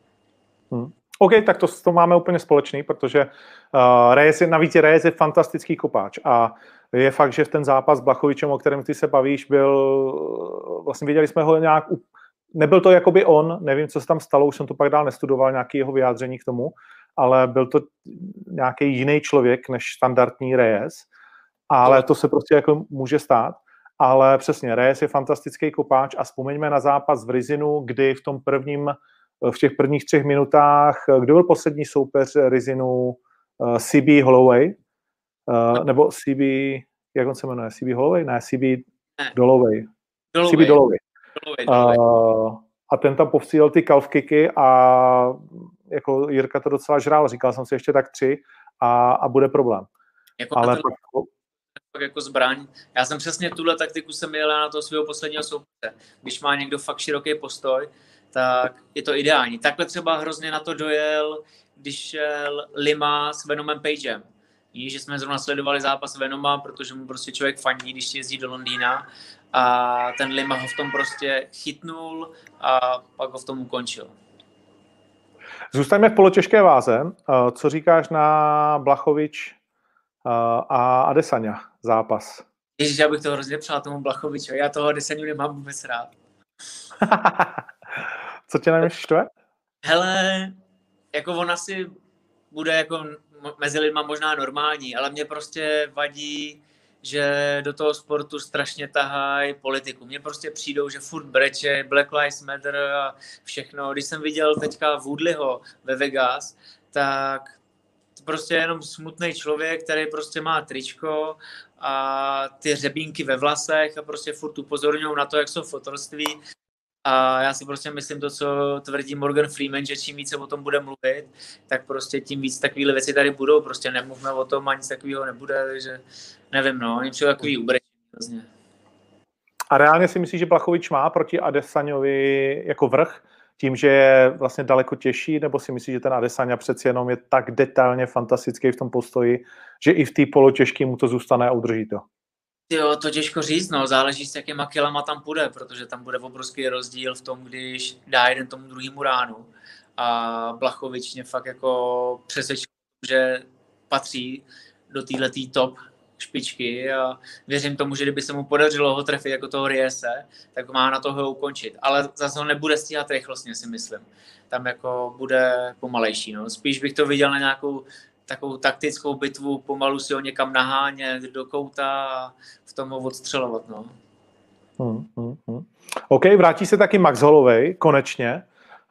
Hmm. OK, tak to, to máme úplně společný, protože uh, Reyes je, navíc Reyes je fantastický kopáč a je fakt, že ten zápas s Blachovičem, o kterém ty se bavíš, byl, vlastně viděli jsme ho nějak, nebyl to jakoby on, nevím, co se tam stalo, už jsem to pak dál nestudoval, nějaký jeho vyjádření k tomu, ale byl to nějaký jiný člověk než standardní Reyes, ale to se prostě jako může stát. Ale přesně, Reyes je fantastický kopáč a vzpomeňme na zápas v Rizinu, kdy v tom prvním v těch prvních třech minutách, kdo byl poslední soupeř Rizinu? Eh, CB Holloway? Uh, nebo CB, jak on se jmenuje? CB Holloway? Ne, CB. Dolovej. CB. Uh, a ten tam povsílal ty calf kicky a jako Jirka to docela žrál, říkal jsem si ještě tak tři a, a bude problém. Jako Ale pak, pak jako zbraň. Já jsem přesně tuhle taktiku jsem měl na toho svého posledního soupeře. Když má někdo fakt široký postoj, tak je to ideální. Takhle třeba hrozně na to dojel, když šel Lima s Venomem Pagem. Víš, že jsme zrovna sledovali zápas Venoma, protože mu prostě člověk fandí, když jezdí do Londýna a ten Lima ho v tom prostě chytnul a pak ho v tom ukončil. Zůstaňme v polotěžké váze. Eh, co říkáš na Blachovič eh, a Adesanya zápas? Ježíš, já bych to hrozně přál tomu Blachovičovi. Já toho Adesanyu nemám vůbec rád. Co tě nejvíc štve? Hele, jako on asi bude jako mezi lidma možná normální, ale mě prostě vadí, že do toho sportu strašně tahají politiku. Mně prostě přijdou, že furt breče, Black Lives Matter a všechno. Když jsem viděl teďka Woodleyho ve Vegas, tak prostě jenom smutný člověk, který prostě má tričko a ty řebínky ve vlasech a prostě furt upozorňují na to, jak jsou fotorství. A já si prostě myslím to, co tvrdí Morgan Freeman, že čím více o tom bude mluvit, tak prostě tím víc takovéhle věci tady budou. Prostě nemluvme o tom a nic takového nebude, takže nevím, no, přijde takový ubrečení vlastně. A reálně si myslíš, že Blachovič má proti Adesaňovi jako vrch, tím, že je vlastně daleko těžší, nebo si myslíš, že ten Adesanya přeci jenom je tak detailně fantastický v tom postoji, že i v té polotěžké mu to zůstane a udrží to? Jo, to těžko říct, no, záleží s jakýma kilama tam půjde, protože tam bude obrovský rozdíl v tom, když dá jeden tomu druhému ránu. A Blachovič mě fakt jako přesvědčil, že patří do této top špičky a věřím tomu, že kdyby se mu podařilo ho trefit jako toho Riese, tak má na toho ukončit. Ale zase ho nebude stíhat rychlostně, si myslím. Tam jako bude pomalejší. No. Spíš bych to viděl na nějakou takovou taktickou bitvu, pomalu si ho někam nahánět do kouta a v tom ho odstřelovat. No. Hmm, hmm, hmm. OK, vrátí se taky Max Holloway, konečně,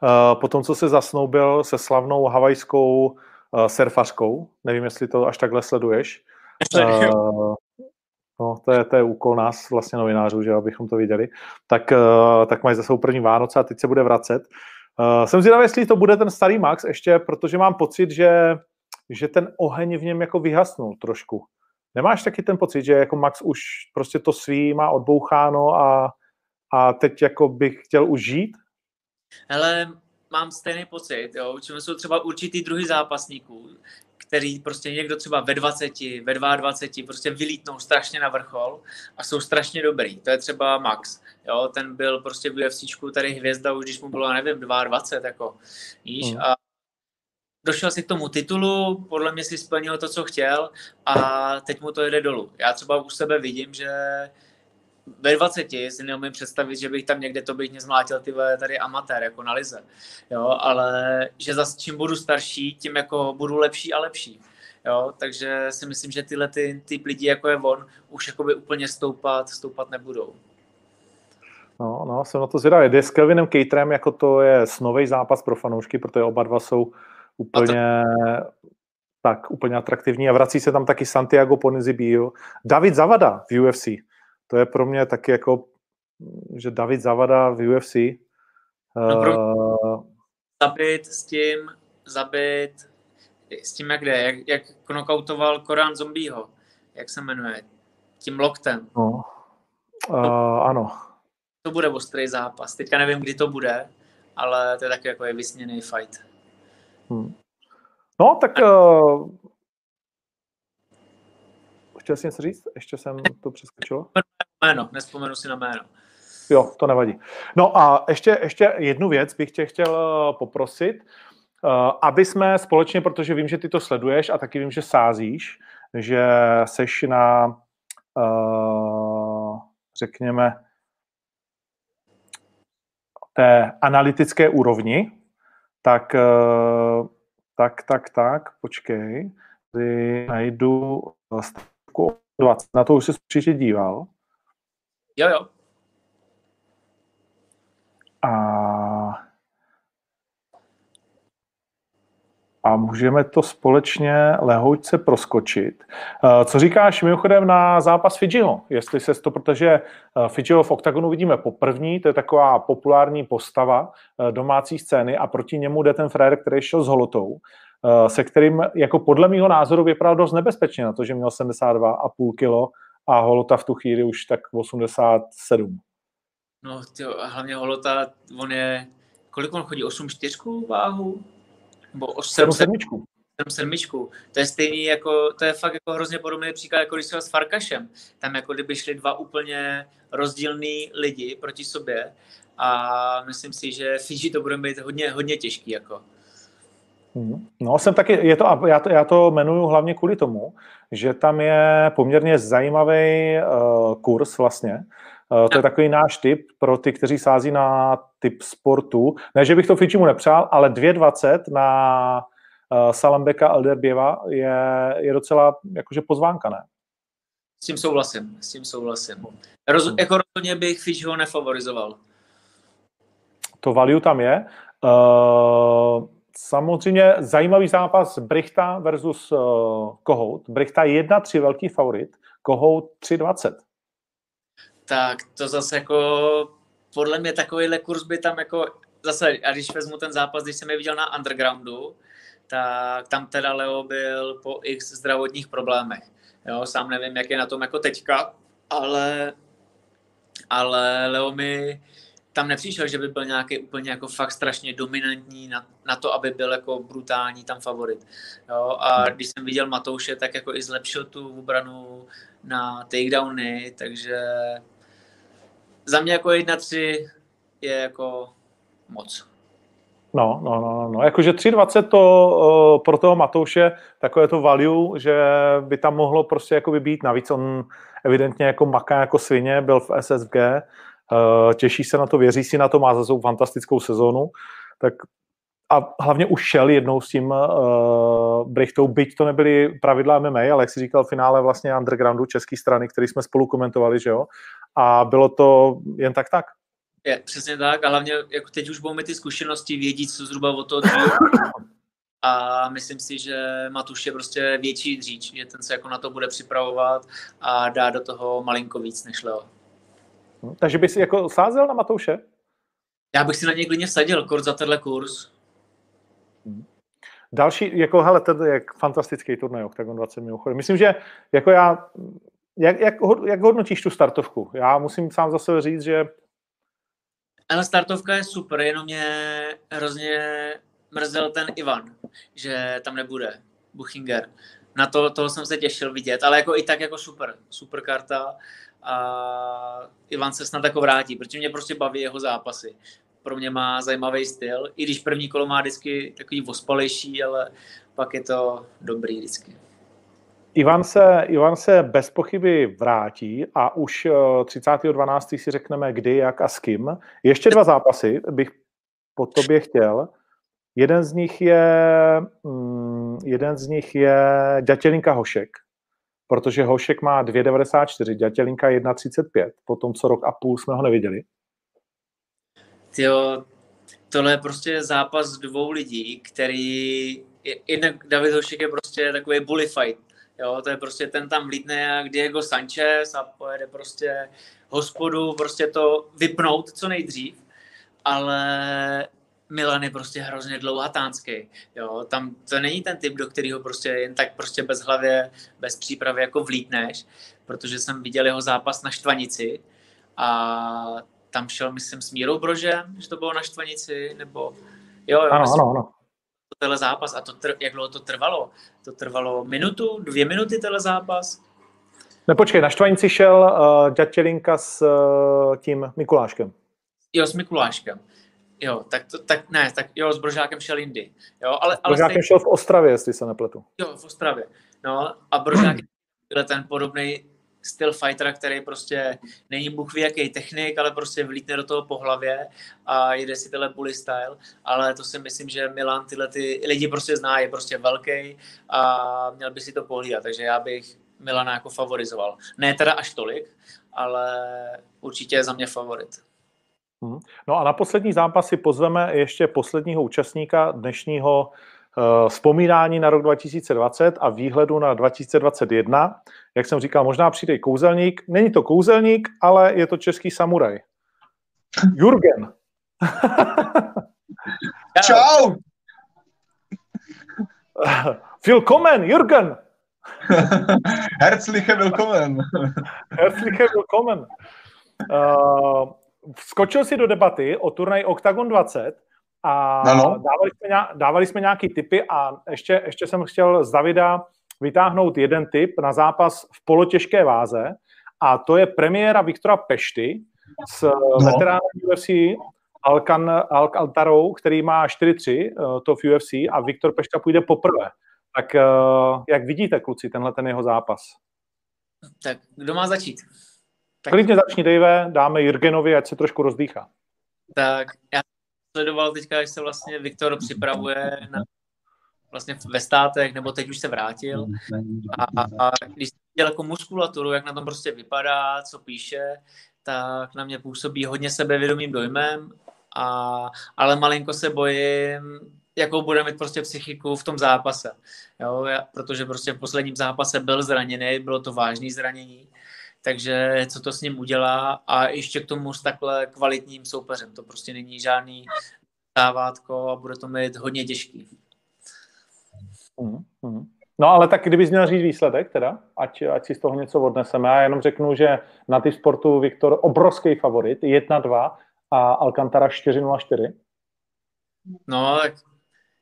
uh, po tom, co se zasnoubil se slavnou havajskou uh, surfařkou. Nevím, jestli to až takhle sleduješ. Uh, no, to je, to je úkol nás, vlastně novinářů, že abychom to viděli. Tak, uh, tak mají zase první Vánoce a teď se bude vracet. Uh, jsem zvědavý, jestli to bude ten starý Max ještě, protože mám pocit, že, že ten oheň v něm jako vyhasnul trošku. Nemáš taky ten pocit, že jako Max už prostě to svý má odboucháno a, a teď jako bych chtěl už žít? Ale mám stejný pocit, jo. jsou třeba určitý druhy zápasníků, který prostě někdo třeba ve 20, ve 22 prostě vylítnou strašně na vrchol a jsou strašně dobrý. To je třeba Max. Jo, ten byl prostě v UFC tady hvězda už když mu bylo, nevím, 22, jako, víš, mm. a došel si k tomu titulu, podle mě si splnil to, co chtěl a teď mu to jede dolů. Já třeba u sebe vidím, že ve 20 si neumím představit, že bych tam někde to bych mě zmlátil ty tady amatér, jako na lize. Jo, ale že zase čím budu starší, tím jako budu lepší a lepší. Jo, takže si myslím, že tyhle ty, ty lidi, jako je on, už jakoby úplně stoupat, stoupat nebudou. No, no, jsem na to zvědavý. Jde s Kelvinem Caterem, jako to je snový zápas pro fanoušky, protože oba dva jsou úplně tak, úplně atraktivní a vrací se tam taky Santiago Ponzibio. David Zavada v UFC to je pro mě taky jako, že David Zavada v UFC. No, pro... uh, zabit s tím, zabit s tím, jak jde, jak, jak knockoutoval Korán Zombieho, jak se jmenuje, tím loktem. No. Uh, ano. To bude ostrý zápas. Teďka nevím, kdy to bude, ale to je taky jako je vysněný fight. Hmm. No, tak uh, chtěl jsi něco říct? Ještě jsem to přeskočil. Jméno, nespomenu si na jméno. Jo, to nevadí. No a ještě, ještě jednu věc bych tě chtěl eh, poprosit, eh, aby jsme společně, protože vím, že ty to sleduješ a taky vím, že sázíš, že seš na, eh, řekněme, té analytické úrovni, tak, tak, tak, tak, počkej, najdu stavku 20, na to už jsi určitě díval. Jo, jo. A, a můžeme to společně lehoučce proskočit. Eh, co říkáš mimochodem na zápas Fidžiho? Jestli se to, protože eh, Fidžiho v OKTAGONu vidíme poprvní, to je taková populární postava eh, domácí scény a proti němu jde ten frajer, který šel s holotou, se kterým jako podle mého názoru vypadal dost nebezpečně na to, že měl 72,5 kilo a Holota v tu chvíli už tak 87. No, tyjo, hlavně Holota, on je, kolik on chodí, 8 čtyřku váhu? Nebo 8 sedmičku. 7 sedmičku. To je stejný jako, to je fakt jako hrozně podobný příklad, jako když se s Farkašem. Tam jako kdyby šli dva úplně rozdílný lidi proti sobě a myslím si, že Fiji to bude být hodně, hodně těžký jako. Mhm. No, jsem taky, je to, já to, já to jmenuju hlavně kvůli tomu, že tam je poměrně zajímavý uh, kurz vlastně. Uh, to je takový náš tip pro ty, kteří sází na typ sportu. Ne, že bych to Fičimu nepřál, ale 2,20 na uh, Salambeka Elderběva je, je docela jakože pozvánka, ne? S tím souhlasím, s tím souhlasím. Roz, hmm. Jako rozhodně bych ho nefavorizoval. To value tam je. Uh, samozřejmě zajímavý zápas Brichta versus uh, Kohout. Brichta 1-3 velký favorit, Kohout 3-20. Tak to zase jako podle mě takovýhle kurz by tam jako zase, a když vezmu ten zápas, když jsem je viděl na undergroundu, tak tam teda Leo byl po x zdravotních problémech. Jo, sám nevím, jak je na tom jako teďka, ale, ale Leo mi tam nepřišel, že by byl nějaký úplně jako fakt strašně dominantní na, na to, aby byl jako brutální tam favorit. Jo, a když jsem viděl Matouše, tak jako i zlepšil tu obranu na takedowny, takže za mě jako 1-3 je jako moc. No, no, no, no. Jakože 3,20 to uh, pro toho Matouše takové to value, že by tam mohlo prostě jako být. Navíc on evidentně jako maká jako svině, byl v SSG, uh, těší se na to, věří si na to, má za fantastickou sezónu, tak a hlavně už šel jednou s tím uh, Brichtou, byť to nebyly pravidla MMA, ale jak si říkal, v finále vlastně undergroundu české strany, který jsme spolu komentovali, že jo, a bylo to jen tak tak. Je, přesně tak a hlavně jako teď už budou ty zkušenosti, vědí, co zhruba o to a myslím si, že Matuš je prostě větší dříč, že ten se jako na to bude připravovat a dá do toho malinko víc než Leo. Hm, takže bys jako sázel na Matouše? Já bych si na něj klidně vsadil, kurz za tenhle kurz. Další, jako hele, to je fantastický turnaj Octagon 20 mimochodem. Myslím, že jako já, jak, jak, jak hodnotíš tu startovku? Já musím sám za sebe říct, že ale startovka je super, jenom mě hrozně mrzel ten Ivan, že tam nebude, Buchinger. Na to, toho jsem se těšil vidět, ale jako i tak jako super, super karta a Ivan se snad jako vrátí, protože mě prostě baví jeho zápasy. Pro mě má zajímavý styl, i když první kolo má vždycky takový vospalejší, ale pak je to dobrý vždycky. Ivan se, Ivan se bez pochyby vrátí a už 30.12. Eh, si řekneme kdy, jak a s kým. Ještě dva zápasy bych po tobě chtěl. Jeden z nich je, mm, jeden z nich je Ďatelinka Hošek, protože Hošek má 2,94, Ďatelinka 1,35, po tom, co rok a půl jsme ho neviděli. Jo, tohle je prostě zápas dvou lidí, který, jednak David Hošek je prostě takový bully fight, Jo, to je prostě ten tam vlítne jak Diego Sanchez a pojede prostě hospodu, prostě to vypnout co nejdřív, ale Milan je prostě hrozně dlouhatánský. Jo, tam to není ten typ, do kterého prostě jen tak prostě bez hlavě, bez přípravy jako vlítneš, protože jsem viděl jeho zápas na Štvanici a tam šel, myslím, s Mírou Brožem, že to bylo na Štvanici, nebo jo, jo, ano, myslím, ano, ano tenhle zápas a to tr- jak dlouho to trvalo? To trvalo minutu, dvě minuty tenhle zápas? Ne, počkej, na Štvanici šel uh, Ďatělinka s uh, tím Mikuláškem. Jo, s Mikuláškem. Jo, tak, to, tak ne, tak jo, s Brožákem šel jindy. Jo, ale, s Brožákem ale stejný... šel v Ostravě, jestli se nepletu. Jo, v Ostravě. No a Brožák byl ten podobný styl fightera, který prostě není bůh ví jaký technik, ale prostě vlítne do toho po hlavě a jede si tenhle bully style, ale to si myslím, že Milan tyhle ty lidi prostě zná, je prostě velký a měl by si to pohlídat, takže já bych Milana jako favorizoval. Ne teda až tolik, ale určitě je za mě favorit. Mhm. No a na poslední zápas si pozveme ještě posledního účastníka dnešního Eh, vzpomínání na rok 2020 a výhledu na 2021. Jak jsem říkal, možná přijde kouzelník. Není to kouzelník, ale je to český samuraj. Jurgen. Čau! Willkommen, Jürgen! Herzliche willkommen. Herzliche willkommen. Uh, skočil si do debaty o turnaj Octagon 20 a ano. dávali, jsme, dávali jsme nějaký typy a ještě, ještě jsem chtěl z Davida vytáhnout jeden tip na zápas v polotěžké váze a to je premiéra Viktora Pešty s no. veteránem UFC Alkan, Altarou, který má 4-3 eh, to v UFC a Viktor Pešta půjde poprvé. Tak eh, jak vidíte, kluci, tenhle ten jeho zápas? Tak kdo má začít? Tak... Klidně začni, Dave, dáme Jirgenovi, ať se trošku rozdýchá. Tak já sledoval teďka, jak se vlastně Viktor připravuje na, vlastně ve státech, nebo teď už se vrátil. A, a, a když jsem viděl jako muskulaturu, jak na tom prostě vypadá, co píše, tak na mě působí hodně sebevědomým dojmem, a, ale malinko se bojím jakou bude mít prostě psychiku v tom zápase. Jo, protože prostě v posledním zápase byl zraněný, bylo to vážné zranění, takže co to s ním udělá a ještě k tomu s takhle kvalitním soupeřem. To prostě není žádný dávátko a bude to mít hodně těžký. Mm-hmm. No ale tak kdybys měl říct výsledek teda, ať, ať si z toho něco odneseme. Já jenom řeknu, že na ty sportu Viktor obrovský favorit, 1-2 a Alcantara 4-0-4. No, tak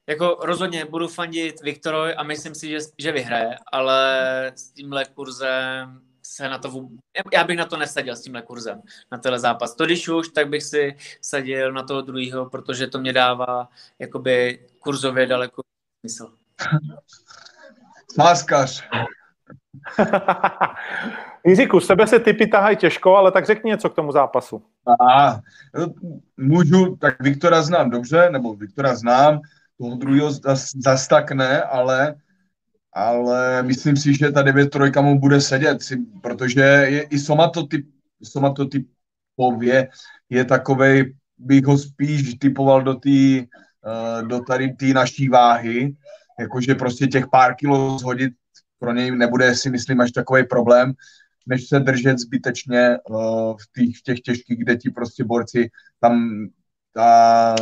jako rozhodně budu fandit Viktorovi a myslím si, že, že vyhraje, ale s tímhle kurzem se na to. Já bych na to nesadil s tímhle kurzem, na tenhle zápas. To když už, tak bych si sadil na toho druhého, protože to mě dává jakoby kurzově daleko smysl. Máskař. Jiříku, z tebe se typy tahají těžko, ale tak řekni něco k tomu zápasu. A, můžu, tak Viktora znám dobře, nebo Viktora znám, toho druhého zas, zas tak ne, ale, ale myslím si, že ta 9 trojka mu bude sedět, protože je i somatotyp, somatotypově je takovej, bych ho spíš typoval do té eh, do tady té naší váhy, jakože prostě těch pár kilo zhodit pro něj nebude, si myslím, až takový problém, než se držet zbytečně uh, v, těch, v těch těžkých, kde ti prostě borci tam ta,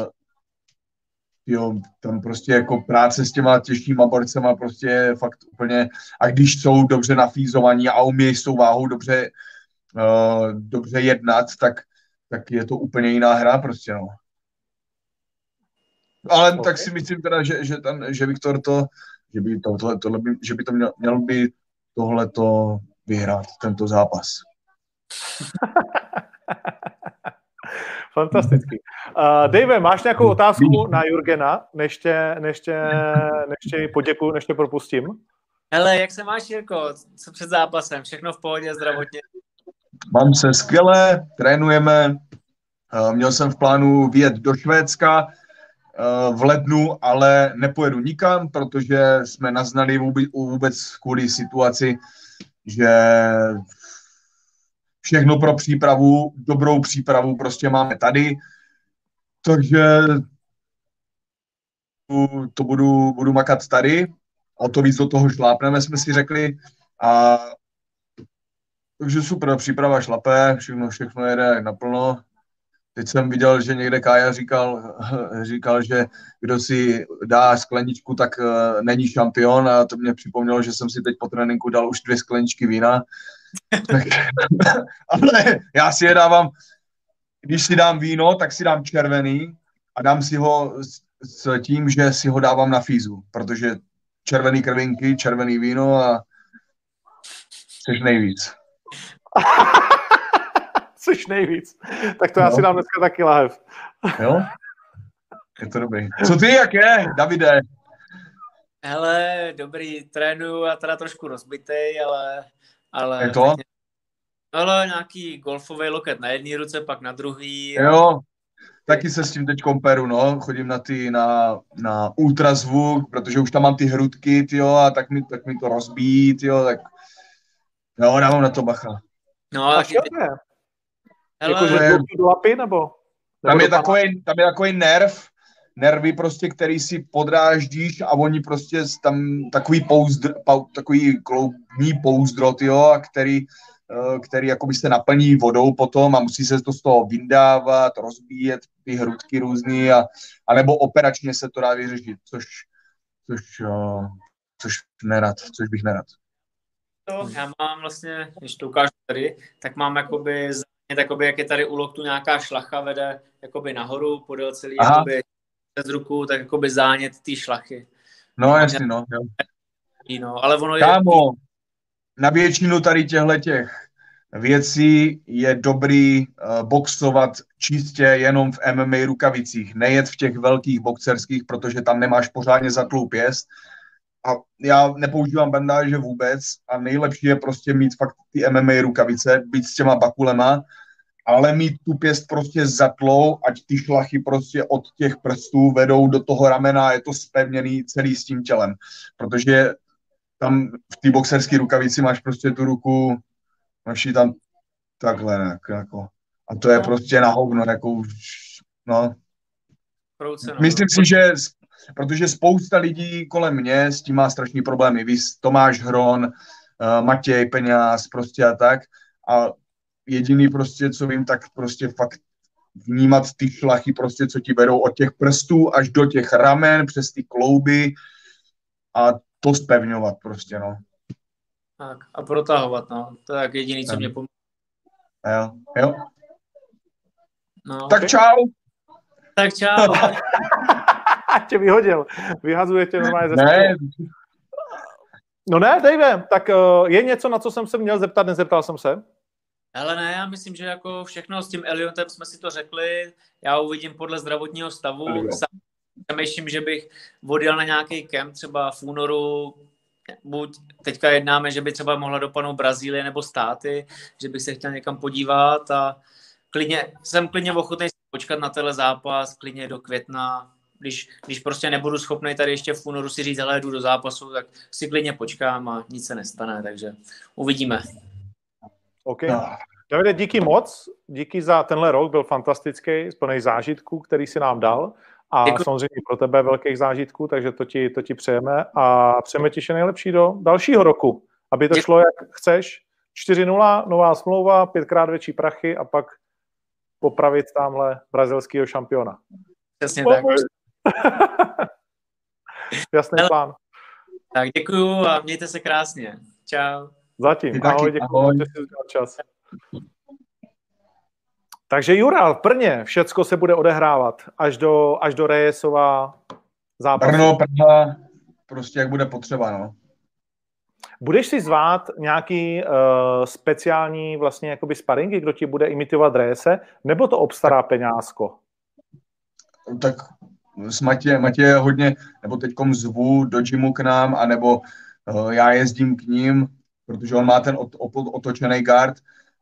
jo, tam prostě jako práce s těma těžkýma borcema prostě je fakt úplně, a když jsou dobře nafízovaní a umějí s tou váhou dobře, uh, dobře jednat, tak, tak je to úplně jiná hra prostě, no. Ale okay. tak si myslím teda, že, že, ten, že Viktor to, že by, to, tohle, tohle by, že by to měl, měl by tohleto vyhrát, tento zápas. Fantastický. Uh, Dave, máš nějakou otázku na Jurgena, než tě, než tě, než tě poděkuju, než tě propustím? Hele, jak se máš, Jirko? Co před zápasem? Všechno v pohodě zdravotně? Mám se skvěle, trénujeme. Uh, měl jsem v plánu vyjet do Švédska, v lednu, ale nepojedu nikam, protože jsme naznali vůbec, kvůli situaci, že všechno pro přípravu, dobrou přípravu prostě máme tady, takže to budu, budu makat tady, o to víc do toho šlápneme, jsme si řekli, a takže super, příprava šlape, všechno, všechno jede naplno, Teď jsem viděl, že někde Kája říkal, říkal, že kdo si dá skleničku, tak uh, není šampion a to mě připomnělo, že jsem si teď po tréninku dal už dvě skleničky vína. ale já si je dávám, když si dám víno, tak si dám červený a dám si ho s, tím, že si ho dávám na fízu, protože červený krvinky, červený víno a chceš nejvíc. Což nejvíc. Tak to no. já si dám dneska taky lahev. Jo? Je to dobrý. Co ty, jak je, Davide? Hele, dobrý, trénuju a teda trošku rozbitej, ale... ale je to? Ale nějaký golfový loket na jedné ruce, pak na druhý. Jo, taky se s tím teď komperu, no. Chodím na ty, na, na ultrazvuk, protože už tam mám ty hrudky, tyjo, a tak mi, tak mi to rozbíjí, tyjo, tak jo, dávám na to bacha. No, a jako, že do lapy, nebo? Tam je, takový, tam je takový nerv, nervy prostě, který si podráždíš a oni prostě tam takový pouzdr, takový kloubní pouzdrot, jo, a který, eh, který jakoby se naplní vodou potom a musí se to z toho vyndávat, rozbíjet ty hrudky různý a, a nebo operačně se to dá vyřešit, což, což, uh, což nerad, což bych nerad. To já mám vlastně, když to ukážu tady, tak mám jakoby jakoby, jak je tady u loktu nějaká šlacha, vede jakoby nahoru, podél celý jakoby, přes ruku, tak jakoby zánět té šlachy. No jasně, no. Jo. no ale ono Kámo, je... na většinu tady těchto těch věcí je dobrý uh, boxovat čistě jenom v MMA rukavicích, nejet v těch velkých boxerských, protože tam nemáš pořádně zatlou pěst. A já nepoužívám bandáže vůbec a nejlepší je prostě mít fakt ty MMA rukavice, být s těma bakulema ale mít tu pěst prostě zatlou, ať ty šlachy prostě od těch prstů vedou do toho ramena, je to spevněný celý s tím tělem, protože tam v té boxerské rukavici máš prostě tu ruku, máš ji tam takhle, jako, a to je no. prostě na hovno, jako už, no. Myslím si, že protože spousta lidí kolem mě s tím má strašný problémy. Vy, Tomáš Hron, uh, Matěj Peňáz prostě a tak. A jediný prostě, co vím, tak prostě fakt vnímat ty šlachy prostě, co ti berou od těch prstů až do těch ramen, přes ty klouby a to spevňovat prostě, no. Tak, a protahovat, no. To je jak jediný, co mě pomáhá. Jo, jo. No, Tak čau. tak čau. tě vyhodil. Vyhazuje tě normálně ze Ne. No ne, Dave, tak uh, je něco, na co jsem se měl zeptat, nezeptal jsem se? Ale ne, já myslím, že jako všechno s tím Eliotem jsme si to řekli. Já uvidím podle zdravotního stavu. Sám Přemýšlím, že bych odjel na nějaký kemp třeba v únoru, buď teďka jednáme, že by třeba mohla dopadnout Brazílie nebo státy, že bych se chtěl někam podívat a klidně, jsem klidně ochotný počkat na tenhle zápas, klidně do května, když, když prostě nebudu schopný tady ještě v únoru si říct, hele, jdu do zápasu, tak si klidně počkám a nic se nestane, takže uvidíme. OK. no. Davide, díky moc, díky za tenhle rok, byl fantastický, plný zážitků, který si nám dal a Děkuji. samozřejmě pro tebe velkých zážitků, takže to ti, to ti přejeme a přejeme ti vše nejlepší do dalšího roku, aby to Děkuji. šlo jak chceš. 4-0, nová smlouva, pětkrát větší prachy a pak popravit tamhle brazilského šampiona. Přesně tak. Jasný Hele. plán. Tak děkuju a mějte se krásně. Čau. Zatím. Ahoj, děkuji, ahoj. že jsi udělal čas. Takže Jura, v Brně všecko se bude odehrávat až do, až do Reyesova zápasu. Brno, Praha, prostě jak bude potřeba, no. Budeš si zvát nějaký uh, speciální vlastně jakoby sparingy, kdo ti bude imitovat Reyese, nebo to obstará peňázko? tak s Matě, Matě je hodně, nebo teďkom zvu do gymu k nám, anebo uh, já jezdím k ním, protože on má ten ot, ot, otočený guard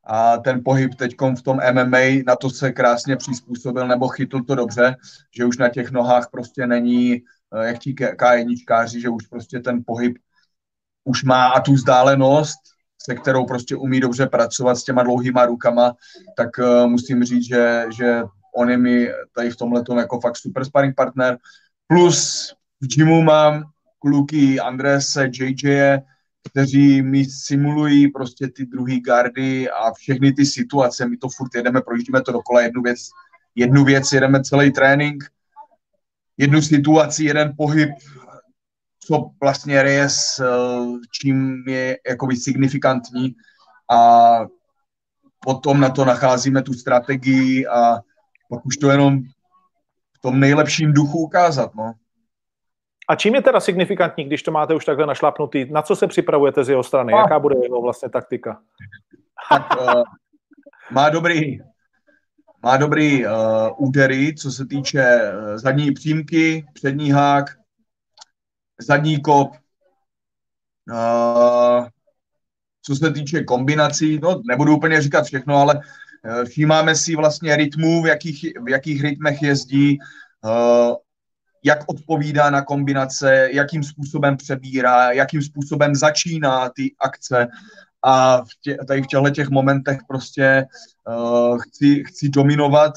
a ten pohyb teďkom v tom MMA, na to se krásně přizpůsobil, nebo chytl to dobře, že už na těch nohách prostě není, uh, jak ti K1, že už prostě ten pohyb už má a tu vzdálenost, se kterou prostě umí dobře pracovat s těma dlouhýma rukama, tak uh, musím říct, že, že on je mi tady v tomhle jako fakt super sparring partner. Plus v gymu mám kluky Andrese, JJ, kteří mi simulují prostě ty druhý gardy a všechny ty situace. My to furt jedeme, projíždíme to dokola jednu věc, jednu věc, jedeme celý trénink, jednu situaci, jeden pohyb, co vlastně Reyes, čím je jakoby signifikantní a potom na to nacházíme tu strategii a pak už to jenom v tom nejlepším duchu ukázat, no. A čím je teda signifikantní, když to máte už takhle našlapnutý? Na co se připravujete z jeho strany? A. Jaká bude jeho vlastně taktika? Tak uh, má dobrý, má dobrý uh, údery, co se týče uh, zadní přímky, přední hák, zadní kop, uh, co se týče kombinací, no nebudu úplně říkat všechno, ale všímáme si vlastně rytmů, v jakých, v jakých rytmech jezdí, uh, jak odpovídá na kombinace, jakým způsobem přebírá, jakým způsobem začíná ty akce a v tě, tady v těchto těch momentech prostě uh, chci, chci dominovat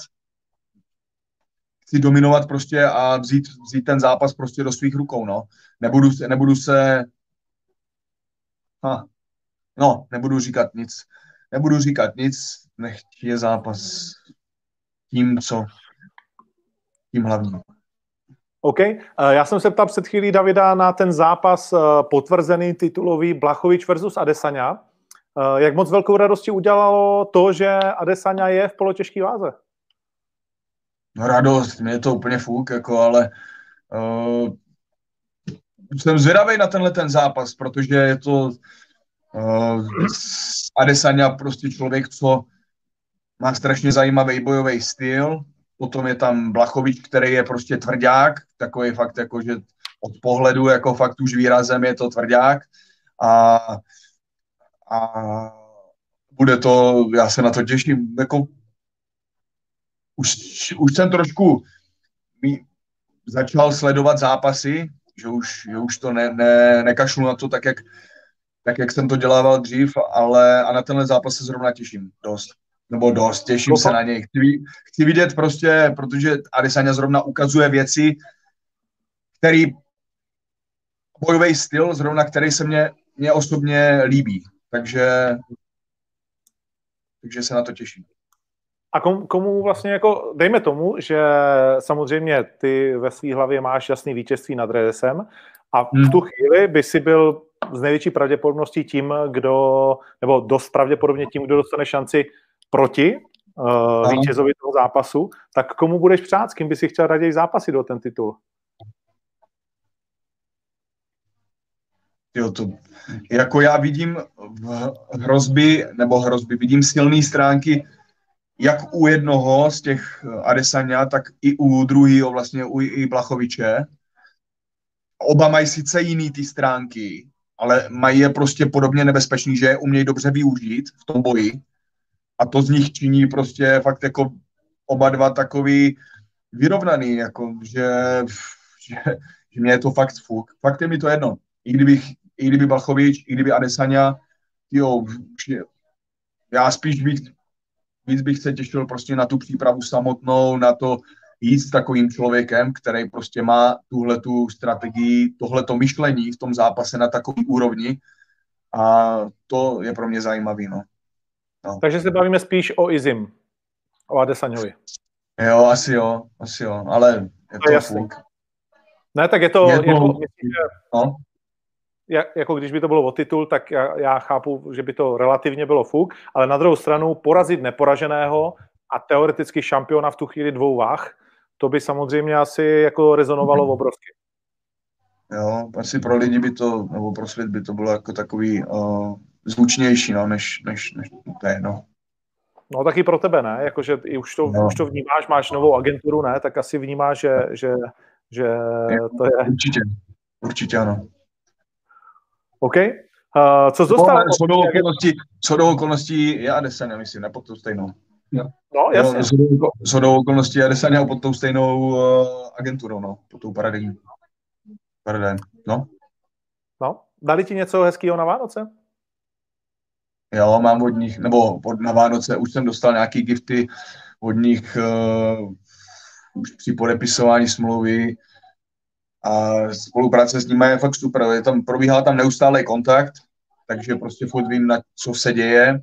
chci dominovat prostě a vzít, vzít ten zápas prostě do svých rukou, no. Nebudu se, nebudu se ha, no, nebudu říkat nic. Nebudu říkat nic, nech je zápas tím, co tím hlavním. OK. Eh, Já jsem se ptal před chvílí Davida na ten zápas eh, potvrzený titulový Blachovič versus Adesanya. Eh, Jak moc velkou radosti udělalo to, že Adesanya je v polotěžké váze? No radost, mě je to úplně fuk, jako, ale uh, jsem zvědavý na tenhle ten zápas, protože je to uh, Adesanya prostě člověk, co má strašně zajímavý bojový styl, potom je tam Blachovič, který je prostě tvrdák, takový fakt jako, že od pohledu jako fakt už výrazem je to tvrdák a, a bude to, já se na to těším, jako už, už jsem trošku začal sledovat zápasy, že už, že už to ne, ne, nekašlu na to tak jak, tak, jak jsem to dělával dřív, ale a na tenhle zápas se zrovna těším dost. Nebo dost, těším se na něj. Chci, chci vidět prostě, protože Adesanya zrovna ukazuje věci, který bojový styl, zrovna který se mě, mě osobně líbí. Takže, takže se na to těším. A komu, komu vlastně jako, dejme tomu, že samozřejmě ty ve své hlavě máš jasný vítězství nad Redesem a v Hmm. tu chvíli by si byl z největší pravděpodobností tím, kdo, nebo dost pravděpodobně tím, kdo dostane šanci proti uh, vítězovi toho zápasu, tak komu budeš přát, s kým by si chtěl raději zápasit do ten titul? Jo, to, jako já vidím v hrozby, nebo hrozby, vidím silné stránky jak u jednoho z těch Adesanya, tak i u druhého, vlastně u i Blachoviče. Oba mají sice jiný ty stránky, ale mají je prostě podobně nebezpečný, že je umějí dobře využít v tom boji. A to z nich činí prostě fakt jako oba dva takový vyrovnaný, jako že, že, že mě je to fakt fuk. Fakt je mi to jedno. I kdybych, i kdyby Balchovič, i kdyby Adesanya, jo, já spíš bych, víc bych se těšil prostě na tu přípravu samotnou, na to jít s takovým člověkem, který prostě má tuhle tu strategii, tohleto myšlení v tom zápase na takový úrovni a to je pro mě zajímavý, no. No. Takže se bavíme spíš o Izim, o Adesanyovi. Jo, asi jo, asi jo, ale je to, to fuk. Ne, tak je to, je to jako, že, no. jako když by to bylo o titul, tak já, já chápu, že by to relativně bylo fuk, ale na druhou stranu porazit neporaženého a teoreticky šampiona v tu chvíli dvou váh, to by samozřejmě asi jako rezonovalo Mhm. obrovsky. Jo, asi pro lidi by to, nebo pro svět by to bylo jako takový uh, zvučnější, no, než, než, než to je, no. No taky pro tebe, ne? Jakože i už to, no. už to vnímáš, máš novou agenturu, ne? Tak asi vnímáš, že, že, že to je... Určitě, určitě ano. OK. Uh, co jsi dostal? Co do okolností, co do okolností je Adesanya, myslím, ne pod tou stejnou. Jo. No, jasně. Co do okolností Adesanya pod tou stejnou uh, agenturou, no, pod tou paradigmou. Paradigm, no. No, dali ti něco hezkého na Vánoce? Jo, mám od nich, nebo od, na Vánoce už jsem dostal nějaký gifty od nich uh, už při podepisování smlouvy a spolupráce s nimi je fakt super. Je tam, probíhá tam neustálý kontakt, takže prostě furt vím, na co se děje,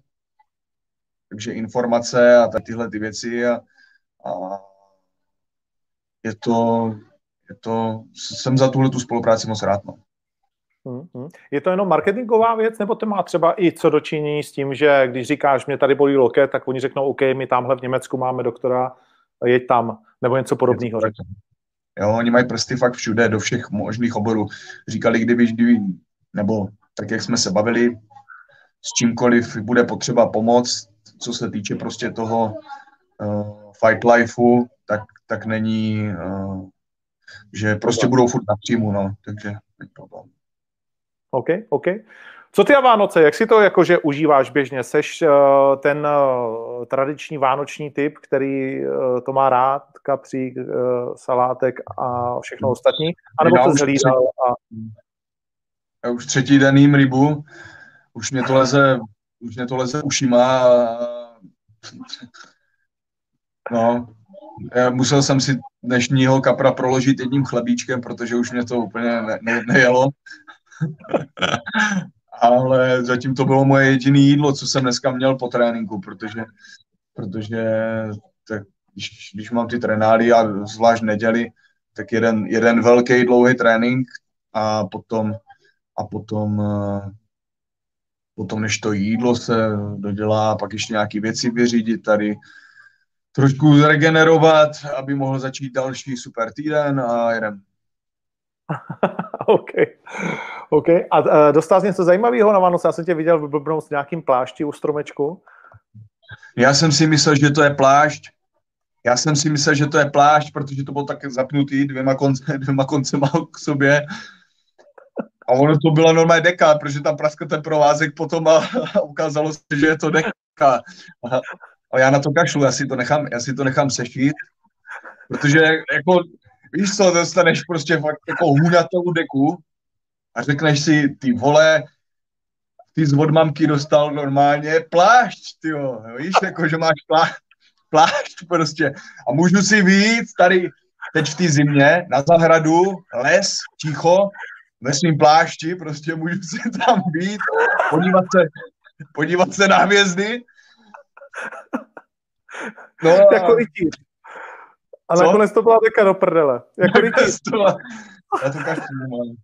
takže informace a tyhle ty věci a, a je to, je to, jsem za tuhle tu spolupráci moc rád. No. Je to jenom marketingová věc, nebo to má třeba i co dočinění s tím, že když říkáš, mě tady bolí loket, tak oni řeknou, OK, my tamhle v Německu máme doktora, jeď tam, nebo něco podobného. Jo, oni mají prsty fakt všude, do všech možných oborů. Říkali, kdyby, kdyby, nebo tak, jak jsme se bavili, s čímkoliv bude potřeba pomoc, co se týče prostě toho uh, fight lifeu, tak, tak není, uh, že prostě budou furt na příjmu, no, takže problém. OK, OK. Co ty a Vánoce, jak si to jakože užíváš běžně? Seš uh, ten uh, tradiční vánoční typ, který uh, to má rád, kapřík, salátek a všechno ostatní? A nebo to zhlídal? A... Já už třetí den jím rybu, už mě to leze, už mě to leze ušima a no, já musel jsem si dnešního kapra proložit jedním chlebíčkem, protože už mě to úplně ne, ne, nejelo. Ale zatím to bylo moje jediné jídlo, co jsem dneska měl po tréninku, protože, protože tak, když, když mám ty trenály a zvlášť neděli, tak jeden, jeden velký dlouhý trénink a potom, a potom, potom než to jídlo se dodělá, pak ještě nějaké věci vyřídit tady, trošku zregenerovat, aby mohl začít další super týden a jedem. OK. OK. A dostal jsi něco zajímavého na Vánoce? Já jsem tě viděl blbnout s nějakým plášti u stromečku. Já jsem si myslel, že to je plášť. Já jsem si myslel, že to je plášť, protože to bylo tak zapnutý dvěma, konce, dvěma koncema k sobě. A ono to byla normálně deka, protože tam praskl ten provázek potom a, a ukázalo se, že je to deka. A, já na to kašlu, já si to nechám, já si to nechám sešít, protože jako víš co, dostaneš prostě fakt jako hůnatou deku a řekneš si, ty vole, ty z odmamky dostal normálně plášť, ty víš, jako, že máš plá, plášť prostě a můžu si víc tady teď v té zimě na zahradu, les, ticho, ve svým plášti, prostě můžu si tam být, podívat se, podívat se na hvězdy. No, jako rytíř. A nakonec to byla deka do prdele. Jako rytíř. Já to každý mám.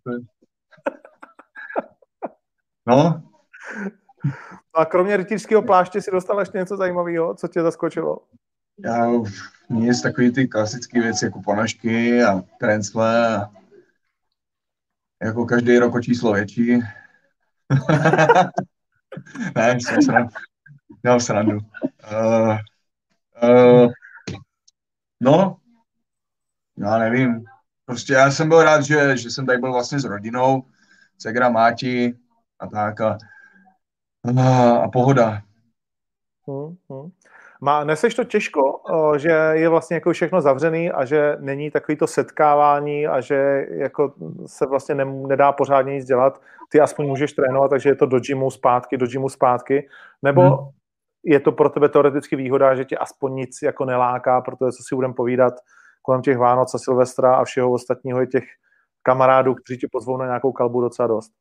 No. A kromě rytířského pláště si dostal ještě něco zajímavého, co tě zaskočilo? Já nic, takový ty klasické věci jako ponožky a trencle a jako každý rok o číslo větší. ne, jsem srandu. Měl srandu. Uh, uh, no, já nevím. Prostě já jsem byl rád, že, že jsem tady byl vlastně s rodinou, Segra Máti a tak a, a, a pohoda. Hmm, hmm. Má, neseš to těžko, že je vlastně jako všechno zavřený a že není takový to setkávání a že jako se vlastně ne, nedá pořádně nic dělat. Ty aspoň můžeš trénovat, takže je to do gymu zpátky, do gymu zpátky. Nebo hmm. je to pro tebe teoreticky výhoda, že tě aspoň nic jako neláká, protože co si budeme povídat kolem těch Vánoc a Silvestra a všeho ostatního je těch kamarádů, kteří ti pozvou na nějakou kalbu docela dost.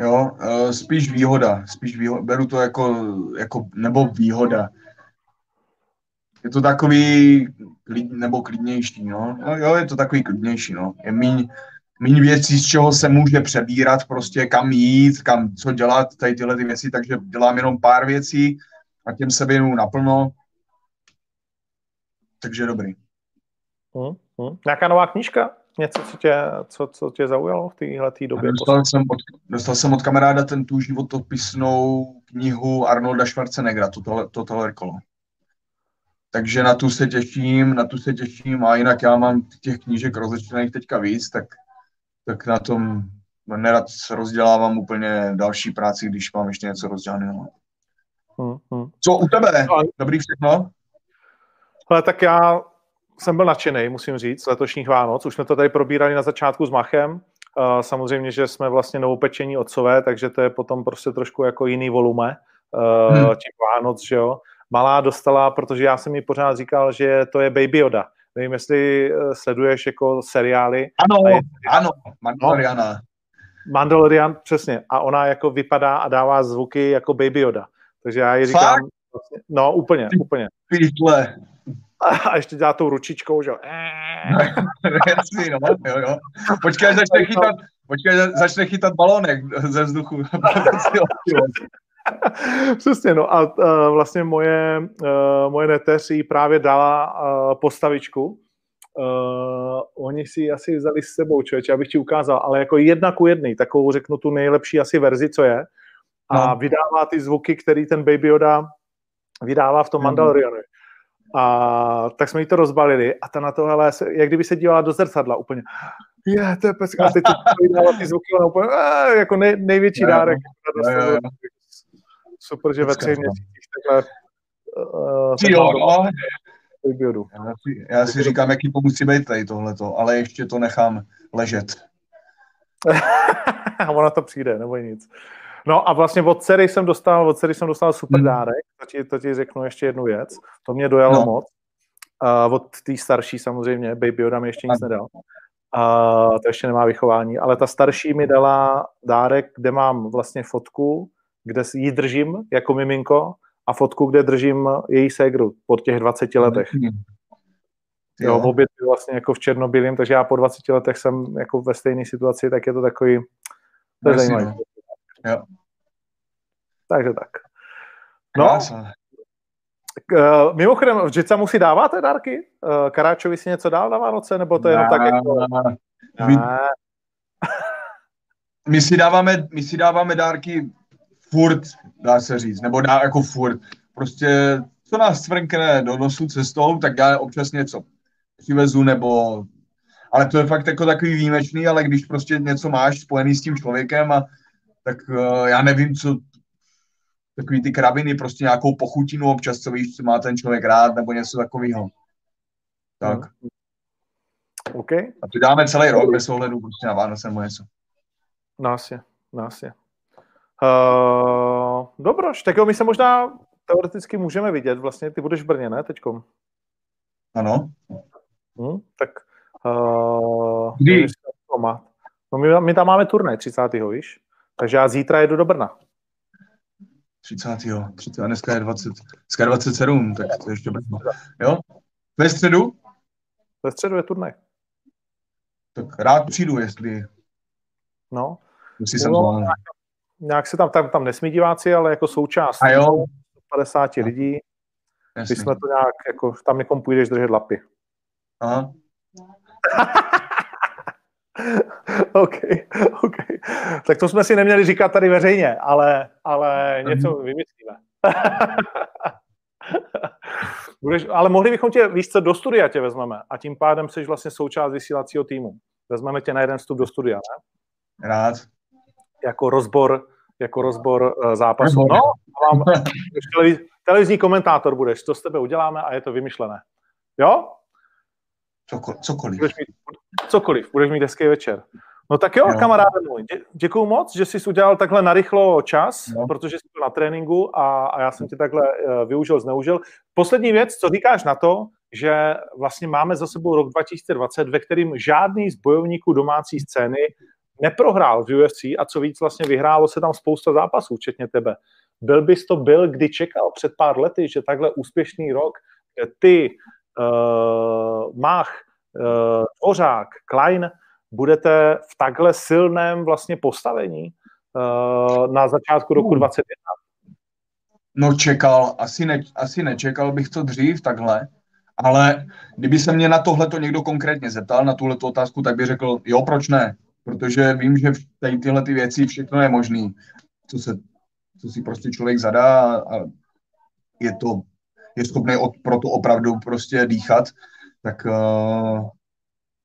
Jo, eh, spíš výhoda, spíš výhoda, beru to jako, jako nebo výhoda. Je to takový, klid, nebo klidnější, no. no. Jo, je to takový klidnější, no. Je míň, míň věcí, z čeho se může přebírat, prostě kam jít, kam, co dělat, tady tyhle ty věci, takže dělám jenom pár věcí a těm se věnu naplno. Takže dobrý. Hmm, hmm. Nějaká nová knížka? Něco, co tě, co, co tě zaujalo v téhle době? Dostal jsem, od, dostal jsem od kamaráda ten tu životopisnou knihu Arnolda Schwarzeneggera, Total, Total Recall. Takže na tu se těším, na tu se těším a jinak já mám těch knížek rozečtených teďka víc, tak, tak na tom nerad rozdělávám úplně další práci, když mám ještě něco rozdělaného. Hmm, hmm. Co u tebe? Dobrý všechno? Ale tak já jsem byl nadšený, musím říct, z letošních Vánoc. Už jsme to tady probírali na začátku s Machem. Samozřejmě, že jsme vlastně novopečení otcové, takže to je potom prostě trošku jako jiný volume hmm. těch Vánoc, že jo. Malá dostala, protože já jsem mi pořád říkal, že to je Baby Yoda. Nevím, jestli eh, sleduješ jako seriály. Ano, je, ano, Mandaloriana. No, Mandalorian, přesně. A ona jako vypadá a dává zvuky jako Baby Yoda. Takže já ji říkám, Fakt? Vlastně, no úplně, úplně. Pítle a ještě dělá tou ručičkou, že jo. Jasný, no, jo, jo. Počkej, až začne chytat, počkej, začne chytat balónek ze vzduchu. Přesně, no a uh, vlastně moje, uh, moje neteř jí právě dala uh, postavičku. Uh, oni si asi vzali s sebou, člověče, abych ti ukázal, ale jako jedna ku jedný, takovou řeknu tu nejlepší asi verzi, co je. A no. vydává ty zvuky, který ten Baby Yoda vydává v tom mm. A tak jsme jí to rozbalili a ta na to, hele, jak kdyby se dívala do zrcadla úplně, je, to je pecka. A teď to ty zvuky, ona úplně, eh, jako nej, největší jo, dárek. Jo, jo, jo. Super, že ve třech měsících takhle uh, jo, no. Já si, já si říkám, jaký musí být tady tohleto, ale ještě to nechám ležet. a ona to přijde, nebo nic. No a vlastně od dcery jsem dostal, od dcery jsem dostal super hmm. dárek, to ti, to ti řeknu ještě jednu věc, to mě dojalo no. moc. Uh, od té starší samozřejmě, Baby Yoda mi ještě nic nedal. Uh, to ještě nemá vychování, ale ta starší mi dala dárek, kde mám vlastně fotku, kde ji držím jako miminko a fotku, kde držím její ségru po těch 20 letech. Jo, jo obě vlastně jako v černobílém, takže já po 20 letech jsem jako ve stejné situaci, tak je to takový, to je zajímavé. Jo. Takže tak. No, Uh, mimochodem, v musí dáváte dárky? Uh, Karáčovi si něco dál na Vánoce, nebo to je jenom tak jako... My, my, si dáváme, my si dáváme dárky furt, dá se říct, nebo dá jako furt. Prostě, co nás cvrkne do nosu cestou, tak já občas něco přivezu, nebo... Ale to je fakt jako takový výjimečný, ale když prostě něco máš spojený s tím člověkem a tak uh, já nevím, co takový ty krabiny, prostě nějakou pochutinu občas, co víš, co má ten člověk rád, nebo něco takového. Tak. Hmm. OK. A to dáme celý rok bez ohledu prostě na Vánoce nebo něco. Nás je, nás je. Uh, dobroš, tak jo, my se možná teoreticky můžeme vidět, vlastně ty budeš v Brně, ne, teďkom? Ano. Hm, tak uh, Kdy? No my, my tam máme turnaj 30. víš? Takže já zítra jedu do Brna. 30. 30. A dneska je 20, dneska je 27, tak to je ještě brzo. Jo? Ve středu? Ve středu je turnaj. Tak rád přijdu, jestli, No, jsem No, zvládl. nějak se tam, tam, tam nesmí diváci, ale jako součást A jo, 50 lidí, ty jasně. jsme to nějak, jako tam někomu půjdeš držet lapy. Aha. OK, OK. Tak to jsme si neměli říkat tady veřejně, ale, ale něco vymyslíme. Budeš, ale mohli bychom tě, víš co, do studia tě vezmeme a tím pádem jsi vlastně součást vysílacího týmu. Vezmeme tě na jeden vstup do studia, ne? Rád. Jako rozbor, jako rozbor uh, zápasu. Rozbor. No, mám, televiz, televizní komentátor budeš, to s tebe uděláme a je to vymyšlené. Jo? Coko, cokoliv. Budeš mít cokoliv, budeš mít hezký večer. No tak jo, Jo. kamaráde můj, dě, děkuju moc, že jsi udělal takhle narychlo čas, Jo. protože jsi byl na tréninku a, a já jsem tě takhle uh, využil, zneužil. Poslední věc, co říkáš na to, že vlastně máme za sebou rok 2020, ve kterým žádný z bojovníků domácí scény neprohrál v UFC a co víc vlastně vyhrálo se tam spousta zápasů, včetně tebe. Byl bys to byl, kdy čekal před pár lety, že takhle úspěšný rok, kde ty, Mach, uh, Dvořák, Klein, budete v takhle silném vlastně postavení uh, na začátku roku Uh. 2021. No čekal, asi, ne, asi nečekal bych to dřív takhle, ale kdyby se mě na tohle to někdo konkrétně zeptal, na tuhle otázku, tak bych řekl, jo, proč ne? Protože vím, že tady tyhle ty věci všechno je možný, co, se, co si prostě člověk zadá a je to, je schopný od, pro to opravdu prostě dýchat, tak uh,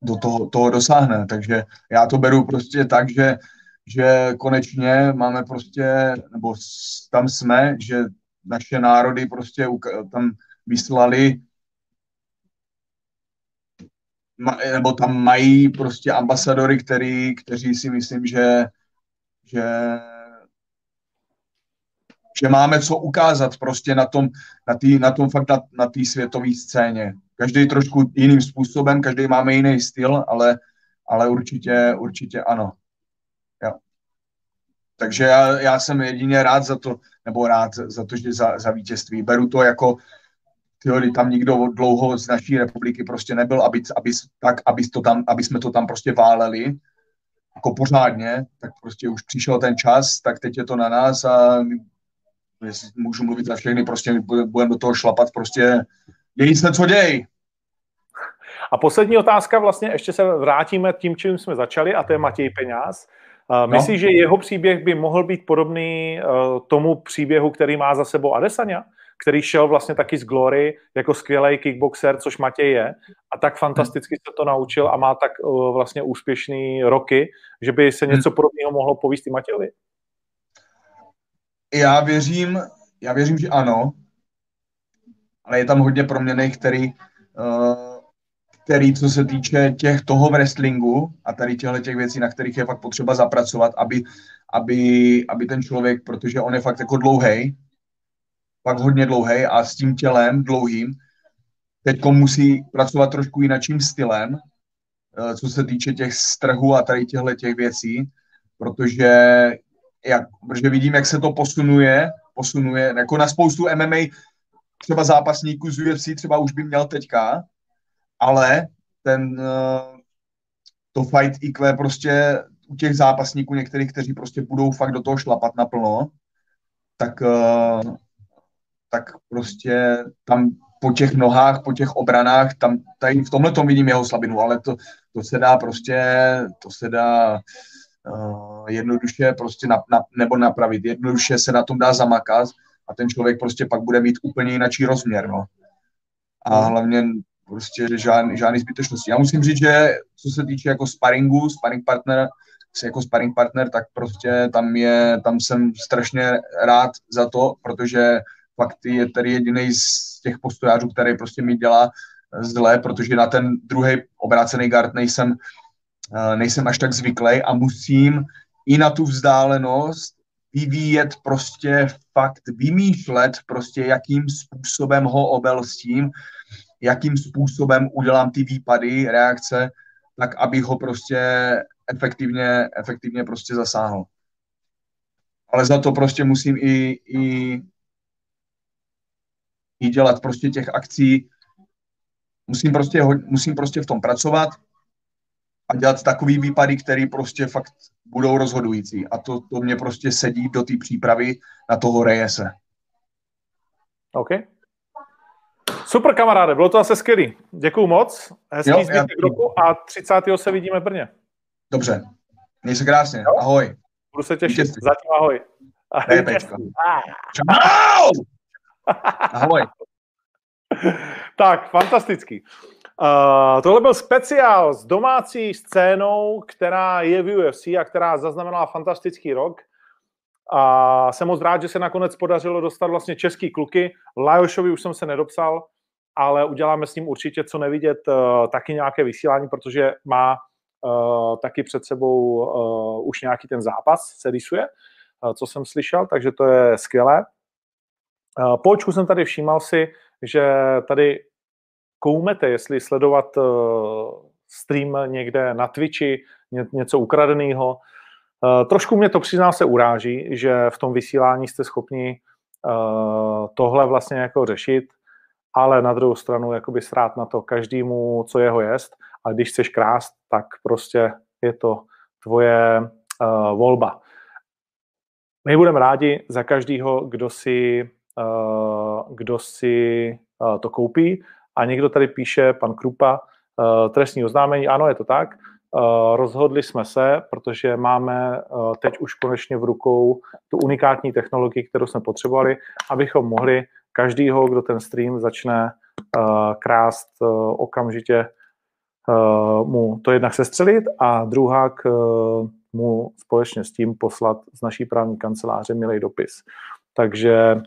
do toho, toho dosáhne. Takže já to beru prostě tak, že, že konečně máme prostě, nebo tam jsme, že naše národy prostě tam vyslali nebo tam mají prostě ambasadory, který, kteří si myslím, že, že že máme co ukázat prostě na tom, na tý, na tom fakt na, na té světové scéně. Každý trošku jiným způsobem, každý máme jiný styl, ale, ale určitě, určitě ano. Jo. Takže já, já jsem jedině rád za to, nebo rád za to, že za, za vítězství. Beru to jako, tyjo, tam nikdo dlouho z naší republiky prostě nebyl, aby, aby, tak, aby, to tam, aby jsme to tam prostě váleli, jako pořádně, tak prostě už přišel ten čas, tak teď je to na nás a můžu mluvit za všechny, prostě budeme do toho šlapat, prostě dějí se, co děj. A poslední otázka, vlastně ještě se vrátíme tím, čím jsme začali, a to je Matěj Peňáz. Uh, myslíš, že jeho příběh by mohl být podobný uh, tomu příběhu, který má za sebou Adesanya, který šel vlastně taky z Glory jako skvělý kickboxer, což Matěj je, a tak fantasticky se to naučil a má tak uh, vlastně úspěšný roky, že by se něco podobného mohlo povíst i Matějovi? Já věřím, já věřím, že ano, ale je tam hodně proměny, který, uh, který, co se týče těch toho wrestlingu a tady těchto těch věcí, na kterých je fakt potřeba zapracovat, aby, aby, aby ten člověk, protože on je fakt jako dlouhý, fakt hodně dlouhý a s tím tělem dlouhým, teď musí pracovat trošku jinakým stylem, uh, co se týče těch strhů a tady těchto těch věcí, protože jak, protože vidím, jak se to posunuje, posunuje, jako na spoustu MMA třeba zápasníků z UFC třeba už by měl teďka, ale ten uh, to fight IQ prostě u těch zápasníků některých, kteří prostě budou fakt do toho šlapat naplno, tak, uh, tak prostě tam po těch nohách, po těch obranách, tam tady v tomhle tom vidím jeho slabinu, ale to, to se dá prostě, to se dá jednoduše prostě na, na, nebo napravit. Jednoduše se na tom dá zamakat a ten člověk prostě pak bude mít úplně jináčí rozměr, no. A hlavně prostě žádný, žádný zbytečnosti. Já musím říct, že co se týče jako sparingu, sparring partner, jako sparring partner, tak prostě tam je, tam jsem strašně rád za to, protože fakt je tady jediný z těch postojářů, který prostě mi dělá zle, protože na ten druhý obrácený guard nejsem, nejsem až tak zvyklý a musím i na tu vzdálenost vyvíjet prostě fakt, vymýšlet prostě, jakým způsobem ho obelstím jakým způsobem udělám ty výpady, reakce, tak abych ho prostě efektivně, efektivně prostě zasáhl. Ale za to prostě musím i, i, i dělat prostě těch akcí, musím prostě, musím prostě v tom pracovat a dělat takový výpady, které prostě fakt budou rozhodující. A to, to mě prostě sedí do té přípravy na toho Rejese. OK. Super kamaráde, bylo to zase skvělý. Děkuju moc, hezký jo, zbytek já... roku a 30. se vidíme v Brně. Dobře, měj se krásně, jo? ahoj. Budu se těšit, Vítězství. zatím ahoj. Čau! Ahoj. tak, fantastický. Uh, tohle byl speciál s domácí scénou, která je v UFC a která zaznamenala fantastický rok. A jsem moc rád, že se nakonec podařilo dostat vlastně český kluky. Lajošovi už jsem se nedopsal, ale uděláme s ním určitě co nevidět uh, taky nějaké vysílání, protože má uh, taky před sebou uh, už nějaký ten zápas, se rysuje, uh, co jsem slyšel, takže to je skvělé. Uh, po očku jsem tady všímal si, že tady koumete, jestli sledovat uh, stream někde na Twitchi, ně, něco ukradeného. Uh, trošku mě to přiznám se uráží, že v tom vysílání jste schopni uh, tohle vlastně jako řešit, ale na druhou stranu jakoby srát na to každému, co jeho jest a když chceš krást, tak prostě je to tvoje volba. My budeme rádi za každého, kdo si, kdo si to koupí a někdo tady píše, pan Krupa, uh, trestní oznámení, ano, je to tak, uh, rozhodli jsme se, protože máme uh, teď už konečně v rukou tu unikátní technologii, kterou jsme potřebovali, abychom mohli každýho, kdo ten stream začne krást okamžitě mu to jednak sestřelit a druhá k, mu společně s tím poslat z naší právní kanceláře milý dopis. Takže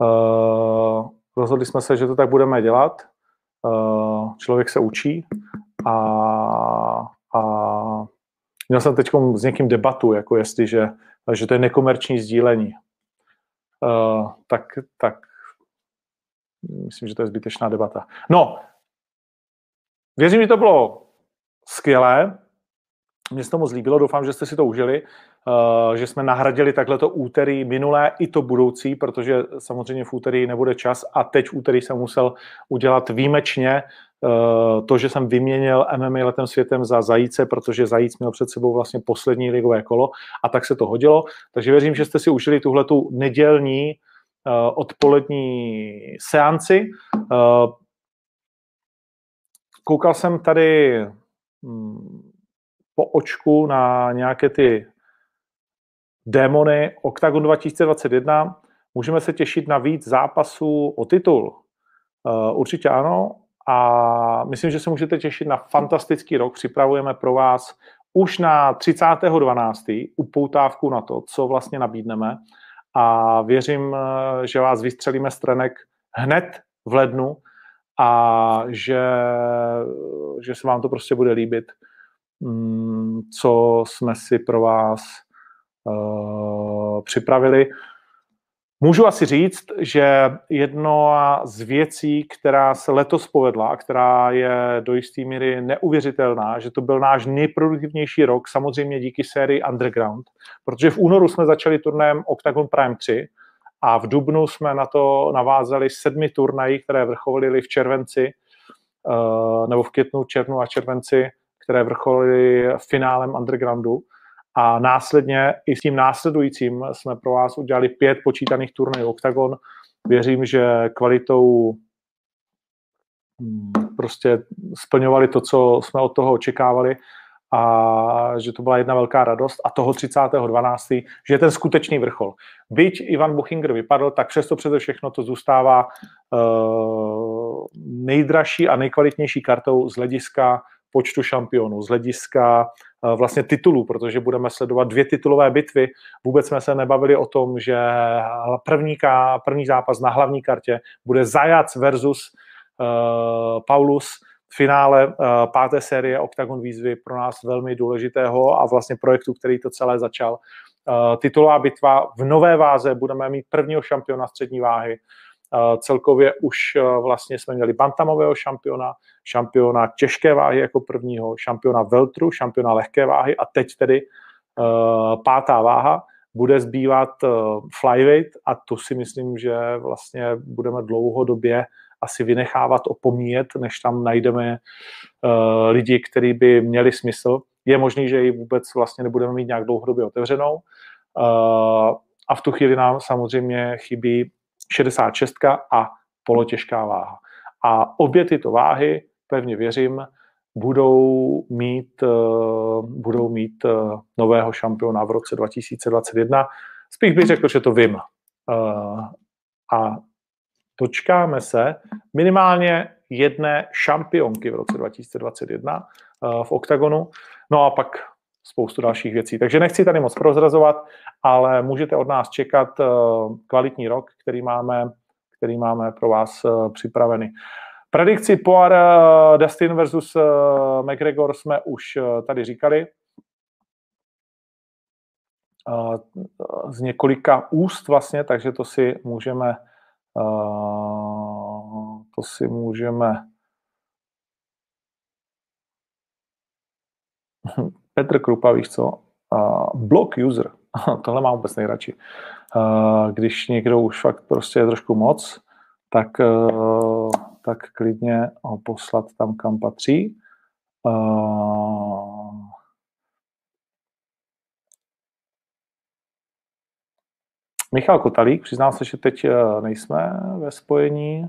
uh, rozhodli jsme se, že to tak budeme dělat. Uh, člověk se učí a, a měl jsem teď s někým debatu, jako jestli, že, že to je nekomerční sdílení. Uh, tak, tak myslím, že to je zbytečná debata. No, věřím, že to bylo skvělé. Mně se to moc líbilo, doufám, že jste si to užili, že jsme nahradili takhle to úterý minulé i to budoucí, protože samozřejmě v úterý nebude čas a teď v úterý jsem musel udělat výjimečně uh, to, že jsem vyměnil MMA letem světem za Zajíce, protože Zajíc měl před sebou vlastně poslední ligové kolo a tak se to hodilo. Takže věřím, že jste si užili tuhle tu nedělní uh, odpolední seanci. Koukal jsem tady hmm, po očku na nějaké ty démony Octagon 2021. Můžeme se těšit na víc zápasů o titul. Uh, určitě ano. A myslím, že se můžete těšit na fantastický rok. Připravujeme pro vás už na 30.12. upoutávku na to, co vlastně nabídneme. A věřím, eh, že vás vystřelíme z trenek hned v lednu a že, že se vám to prostě bude líbit. Mm, co jsme si pro vás připravili. Můžu asi říct, že jedno z věcí, která se letos povedla a která je do jisté míry neuvěřitelná, že to byl náš nejproduktivnější rok, samozřejmě díky sérii Underground, protože v únoru jsme začali turnajem Octagon Prime 3 a v dubnu jsme na to navázali sedmi turnají, které vrcholily v červenci, uh, nebo v květnu, červnu a červenci které vrcholily finálem Undergroundu. A následně i s tím následujícím jsme pro vás udělali pět počítaných turnajů Octagon. Věřím, že kvalitou hm, prostě splňovali to, co jsme od toho očekávali a že to byla jedna velká radost a toho 30.12., že je ten skutečný vrchol. Byť Ivan Buchinger vypadl, tak přesto přeze všechno to zůstává uh, nejdražší a nejkvalitnější kartou z hlediska počtu šampionů, z hlediska eh, vlastně titulů, protože budeme sledovat dvě titulové bitvy. Vůbec jsme se nebavili o tom, že první, první zápas na hlavní kartě bude Zajac versus uh, Paulus v finále uh, páté série Octagon výzvy pro nás velmi důležitého a vlastně projektu, který to celé začal. Uh, titulová bitva v nové váze budeme mít prvního šampiona střední váhy Celkově už vlastně jsme měli bantamového šampiona, šampiona těžké váhy jako prvního, šampiona veltru, šampiona lehké váhy a teď tedy pátá váha, bude zbývat flyweight a to si myslím, že vlastně budeme dlouhodobě asi vynechávat, opomíjet, než tam najdeme lidi, kteří by měli smysl. Je možný, že ji vůbec vlastně nebudeme mít nějak dlouhodobě otevřenou. A v tu chvíli nám samozřejmě chybí 66 a polotěžká váha. A obě tyto váhy, pevně věřím, budou mít, uh, budou mít uh, nového šampiona v roce 2021. Spíš bych řekl, že to vím. Uh, a dočkáme se minimálně jedné šampionky v roce 2021 uh, v OKTAGONu. No a pak spoustu dalších věcí. Takže nechci tady moc prozrazovat, ale můžete od nás čekat uh, kvalitní rok, který máme, který máme pro vás uh, připravený. Predikci Poir Dustin versus McGregor jsme už tady říkali. Z několika úst vlastně, takže to si můžeme to si můžeme Petr Krupa, víš co? Uh, block user. Tohle mám vůbec nejradši. Uh, když někdo už fakt prostě je trošku moc, tak, uh, tak klidně ho poslat tam, kam patří. Uh, Michal Kotalík, přiznám se, že teď nejsme ve spojení.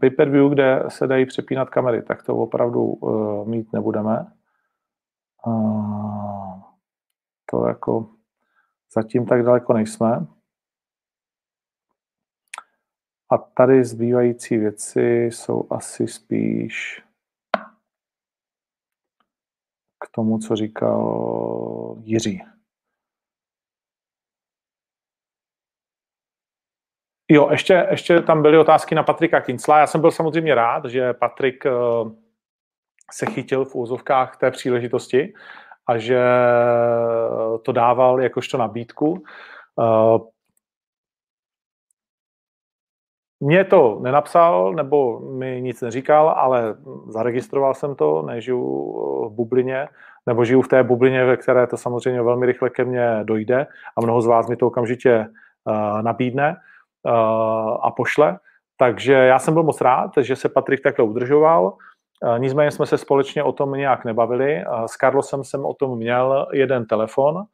Pay-per-view, kde se dají přepínat kamery, tak to opravdu uh, mít nebudeme. Uh, to jako zatím tak daleko nejsme. A tady zbývající věci jsou asi spíš k tomu, co říkal Jiří. Jo, ještě, ještě tam byly otázky na Patrika Kincla. Já jsem byl samozřejmě rád, že Patrik eh, se chytil v úzovkách té příležitosti a že to dával jakožto nabídku. Eh, Mně to nenapsal, nebo mi nic neříkal, ale zaregistroval jsem to, nežiju v bublině, nebo žiju v té bublině, ve které to samozřejmě velmi rychle ke mně dojde a mnoho z vás mi to okamžitě eh, nabídne. Eh, a pošle. Takže já jsem byl moc rád, že se Patrik takhle udržoval. Eh, nicméně jsme se společně o tom nějak nebavili. Eh, s Carlosem jsem o tom měl jeden telefon.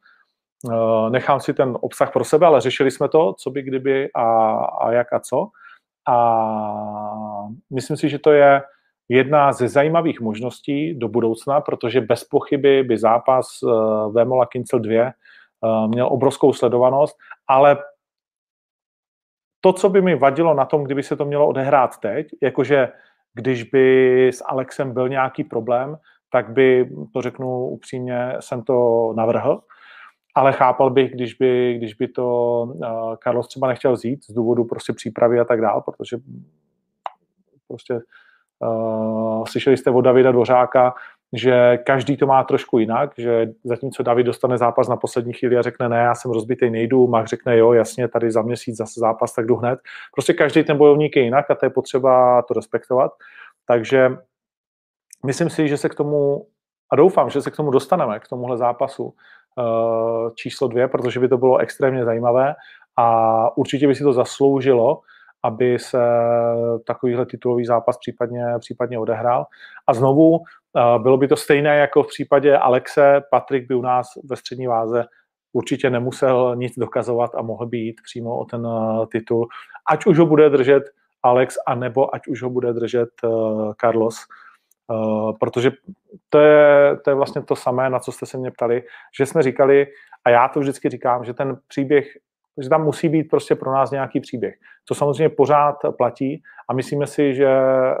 Nechám si ten obsah pro sebe, ale řešili jsme to, co by kdyby a, a jak a co. A myslím si, že to je jedna ze zajímavých možností do budoucna, protože bez pochyby by zápas Vemola Kincel 2 měl obrovskou sledovanost, ale to, co by mi vadilo na tom, kdyby se to mělo odehrát teď, jakože když by s Alexem byl nějaký problém, tak by, to řeknu upřímně, jsem to navrhl, ale chápal bych, když by, když by to uh, Carlos třeba nechtěl vzít z důvodu prostě přípravy a tak dál, protože prostě uh, slyšeli jste od Davida Dvořáka, že každý to má trošku jinak, že zatímco David dostane zápas na poslední chvíli a řekne ne, já jsem rozbitý, nejdu, Mach řekne jo, jasně, tady za měsíc zase zápas, tak jdu hned. Prostě každý ten bojovník je jinak a to je potřeba to respektovat. Takže myslím si, že se k tomu, a doufám, že se k tomu dostaneme, k tomuhle zápasu eh, číslo dvě, protože by to bylo extrémně zajímavé a určitě by si to zasloužilo, aby se takovýhle titulový zápas případně, případně odehrál. A znovu bylo by to stejné jako v případě Alexe. Patrik by u nás ve střední váze určitě nemusel nic dokazovat a mohl být přímo o ten eh, titul. Ať už ho bude držet Alex, anebo ať už ho bude držet eh, Carlos. Uh, protože to je, to je vlastně to samé, na co jste se mě ptali, že jsme říkali, a já to vždycky říkám, že ten příběh takže tam musí být prostě pro nás nějaký příběh. To samozřejmě pořád platí a myslíme si, že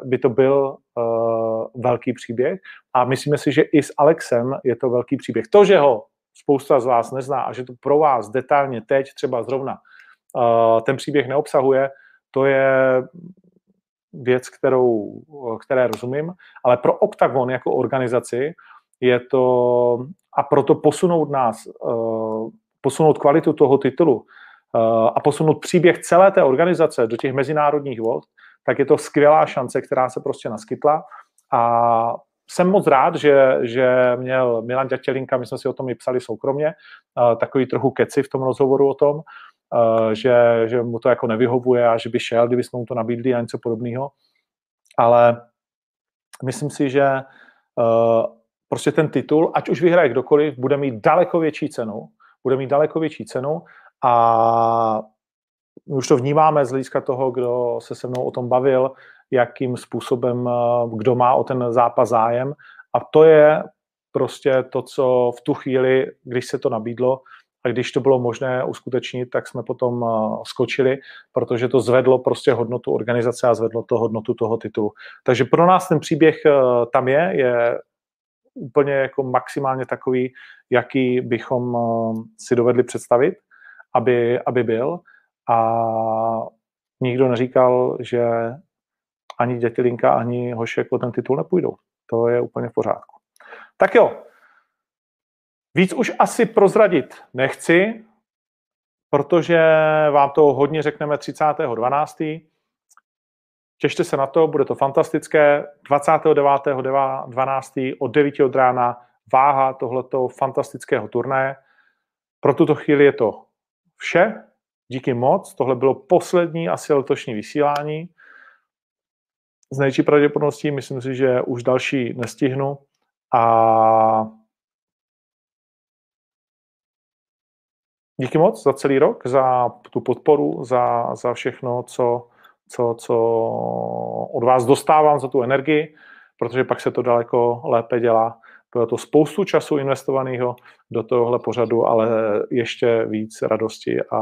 by to byl uh, velký příběh a myslíme si, že i s Alexem je to velký příběh. To, že ho spousta z vás nezná a že to pro vás detailně teď třeba zrovna uh, ten příběh neobsahuje, to je věc, kterou, které rozumím, ale pro Octagon jako organizaci je to a proto posunout nás, posunout kvalitu toho titulu a posunout příběh celé té organizace do těch mezinárodních vod, tak je to skvělá šance, která se prostě naskytla a jsem moc rád, že, že měl Milan Ďatělinka, my jsme si o tom i psali soukromně, uh, takový trochu keci v tom rozhovoru o tom, uh, že, že mu to jako nevyhovuje a že by šel, kdyby jsme mu to nabídli a něco podobného. Ale myslím si, že prostě ten titul, ať už vyhraje kdokoliv, bude mít daleko větší cenu, bude mít daleko větší cenu a my už to vnímáme z hlediska toho, kdo se se mnou o tom bavil, jakým způsobem, eh, kdo má o ten zápas zájem. A to je prostě to, co v tu chvíli, když se to nabídlo a když to bylo možné uskutečnit, tak jsme potom eh, skočili, protože to zvedlo prostě hodnotu organizace a zvedlo to hodnotu toho titulu. Takže pro nás ten příběh eh, tam je, je úplně jako maximálně takový, jaký bychom si dovedli představit, aby, aby byl. A nikdo neříkal, že ani Dětilinka, ani Hošek o ten titul nepůjdou. To je úplně v pořádku. Tak jo, víc už asi prozradit nechci, protože vám to hodně řekneme 30.12. Těšte se na to, bude to fantastické. 29.12. od 9 od rána váha tohleto fantastického turnaje. Pro tuto chvíli je to vše. Díky moc. Tohle bylo poslední asi letošní vysílání z největší pravděpodobností myslím si, že už další nestihnu a díky moc za celý rok, za tu podporu, za, za všechno, co, co, co od vás dostávám, za tu energii, protože pak se to daleko lépe dělá. Bylo to spoustu času investovaného do tohohle pořadu, ale ještě víc radosti a,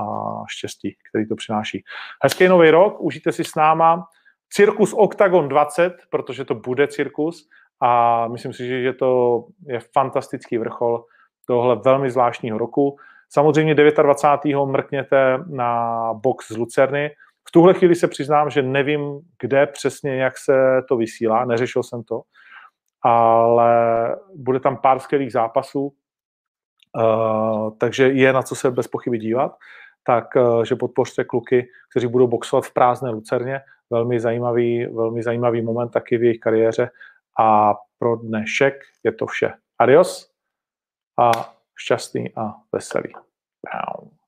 a štěstí, který to přináší. Hezký nový rok, užijte si s náma. Cirkus Octagon 20, protože to bude cirkus a myslím si, že to je fantastický vrchol tohle velmi zvláštního roku. Samozřejmě 29. mrkněte na box z Lucerny. V tuhle chvíli se přiznám, že nevím, kde přesně, jak se to vysílá, neřešil jsem to, ale bude tam pár skvělých zápasů, uh, takže je na co se bez pochyby dívat tak uh, že podpořte kluky, kteří budou boxovat v prázdné Lucerně velmi zajímavý, velmi zajímavý moment taky v jejich kariéře a pro dnešek je to vše. Adios a šťastný a veselý. Pow.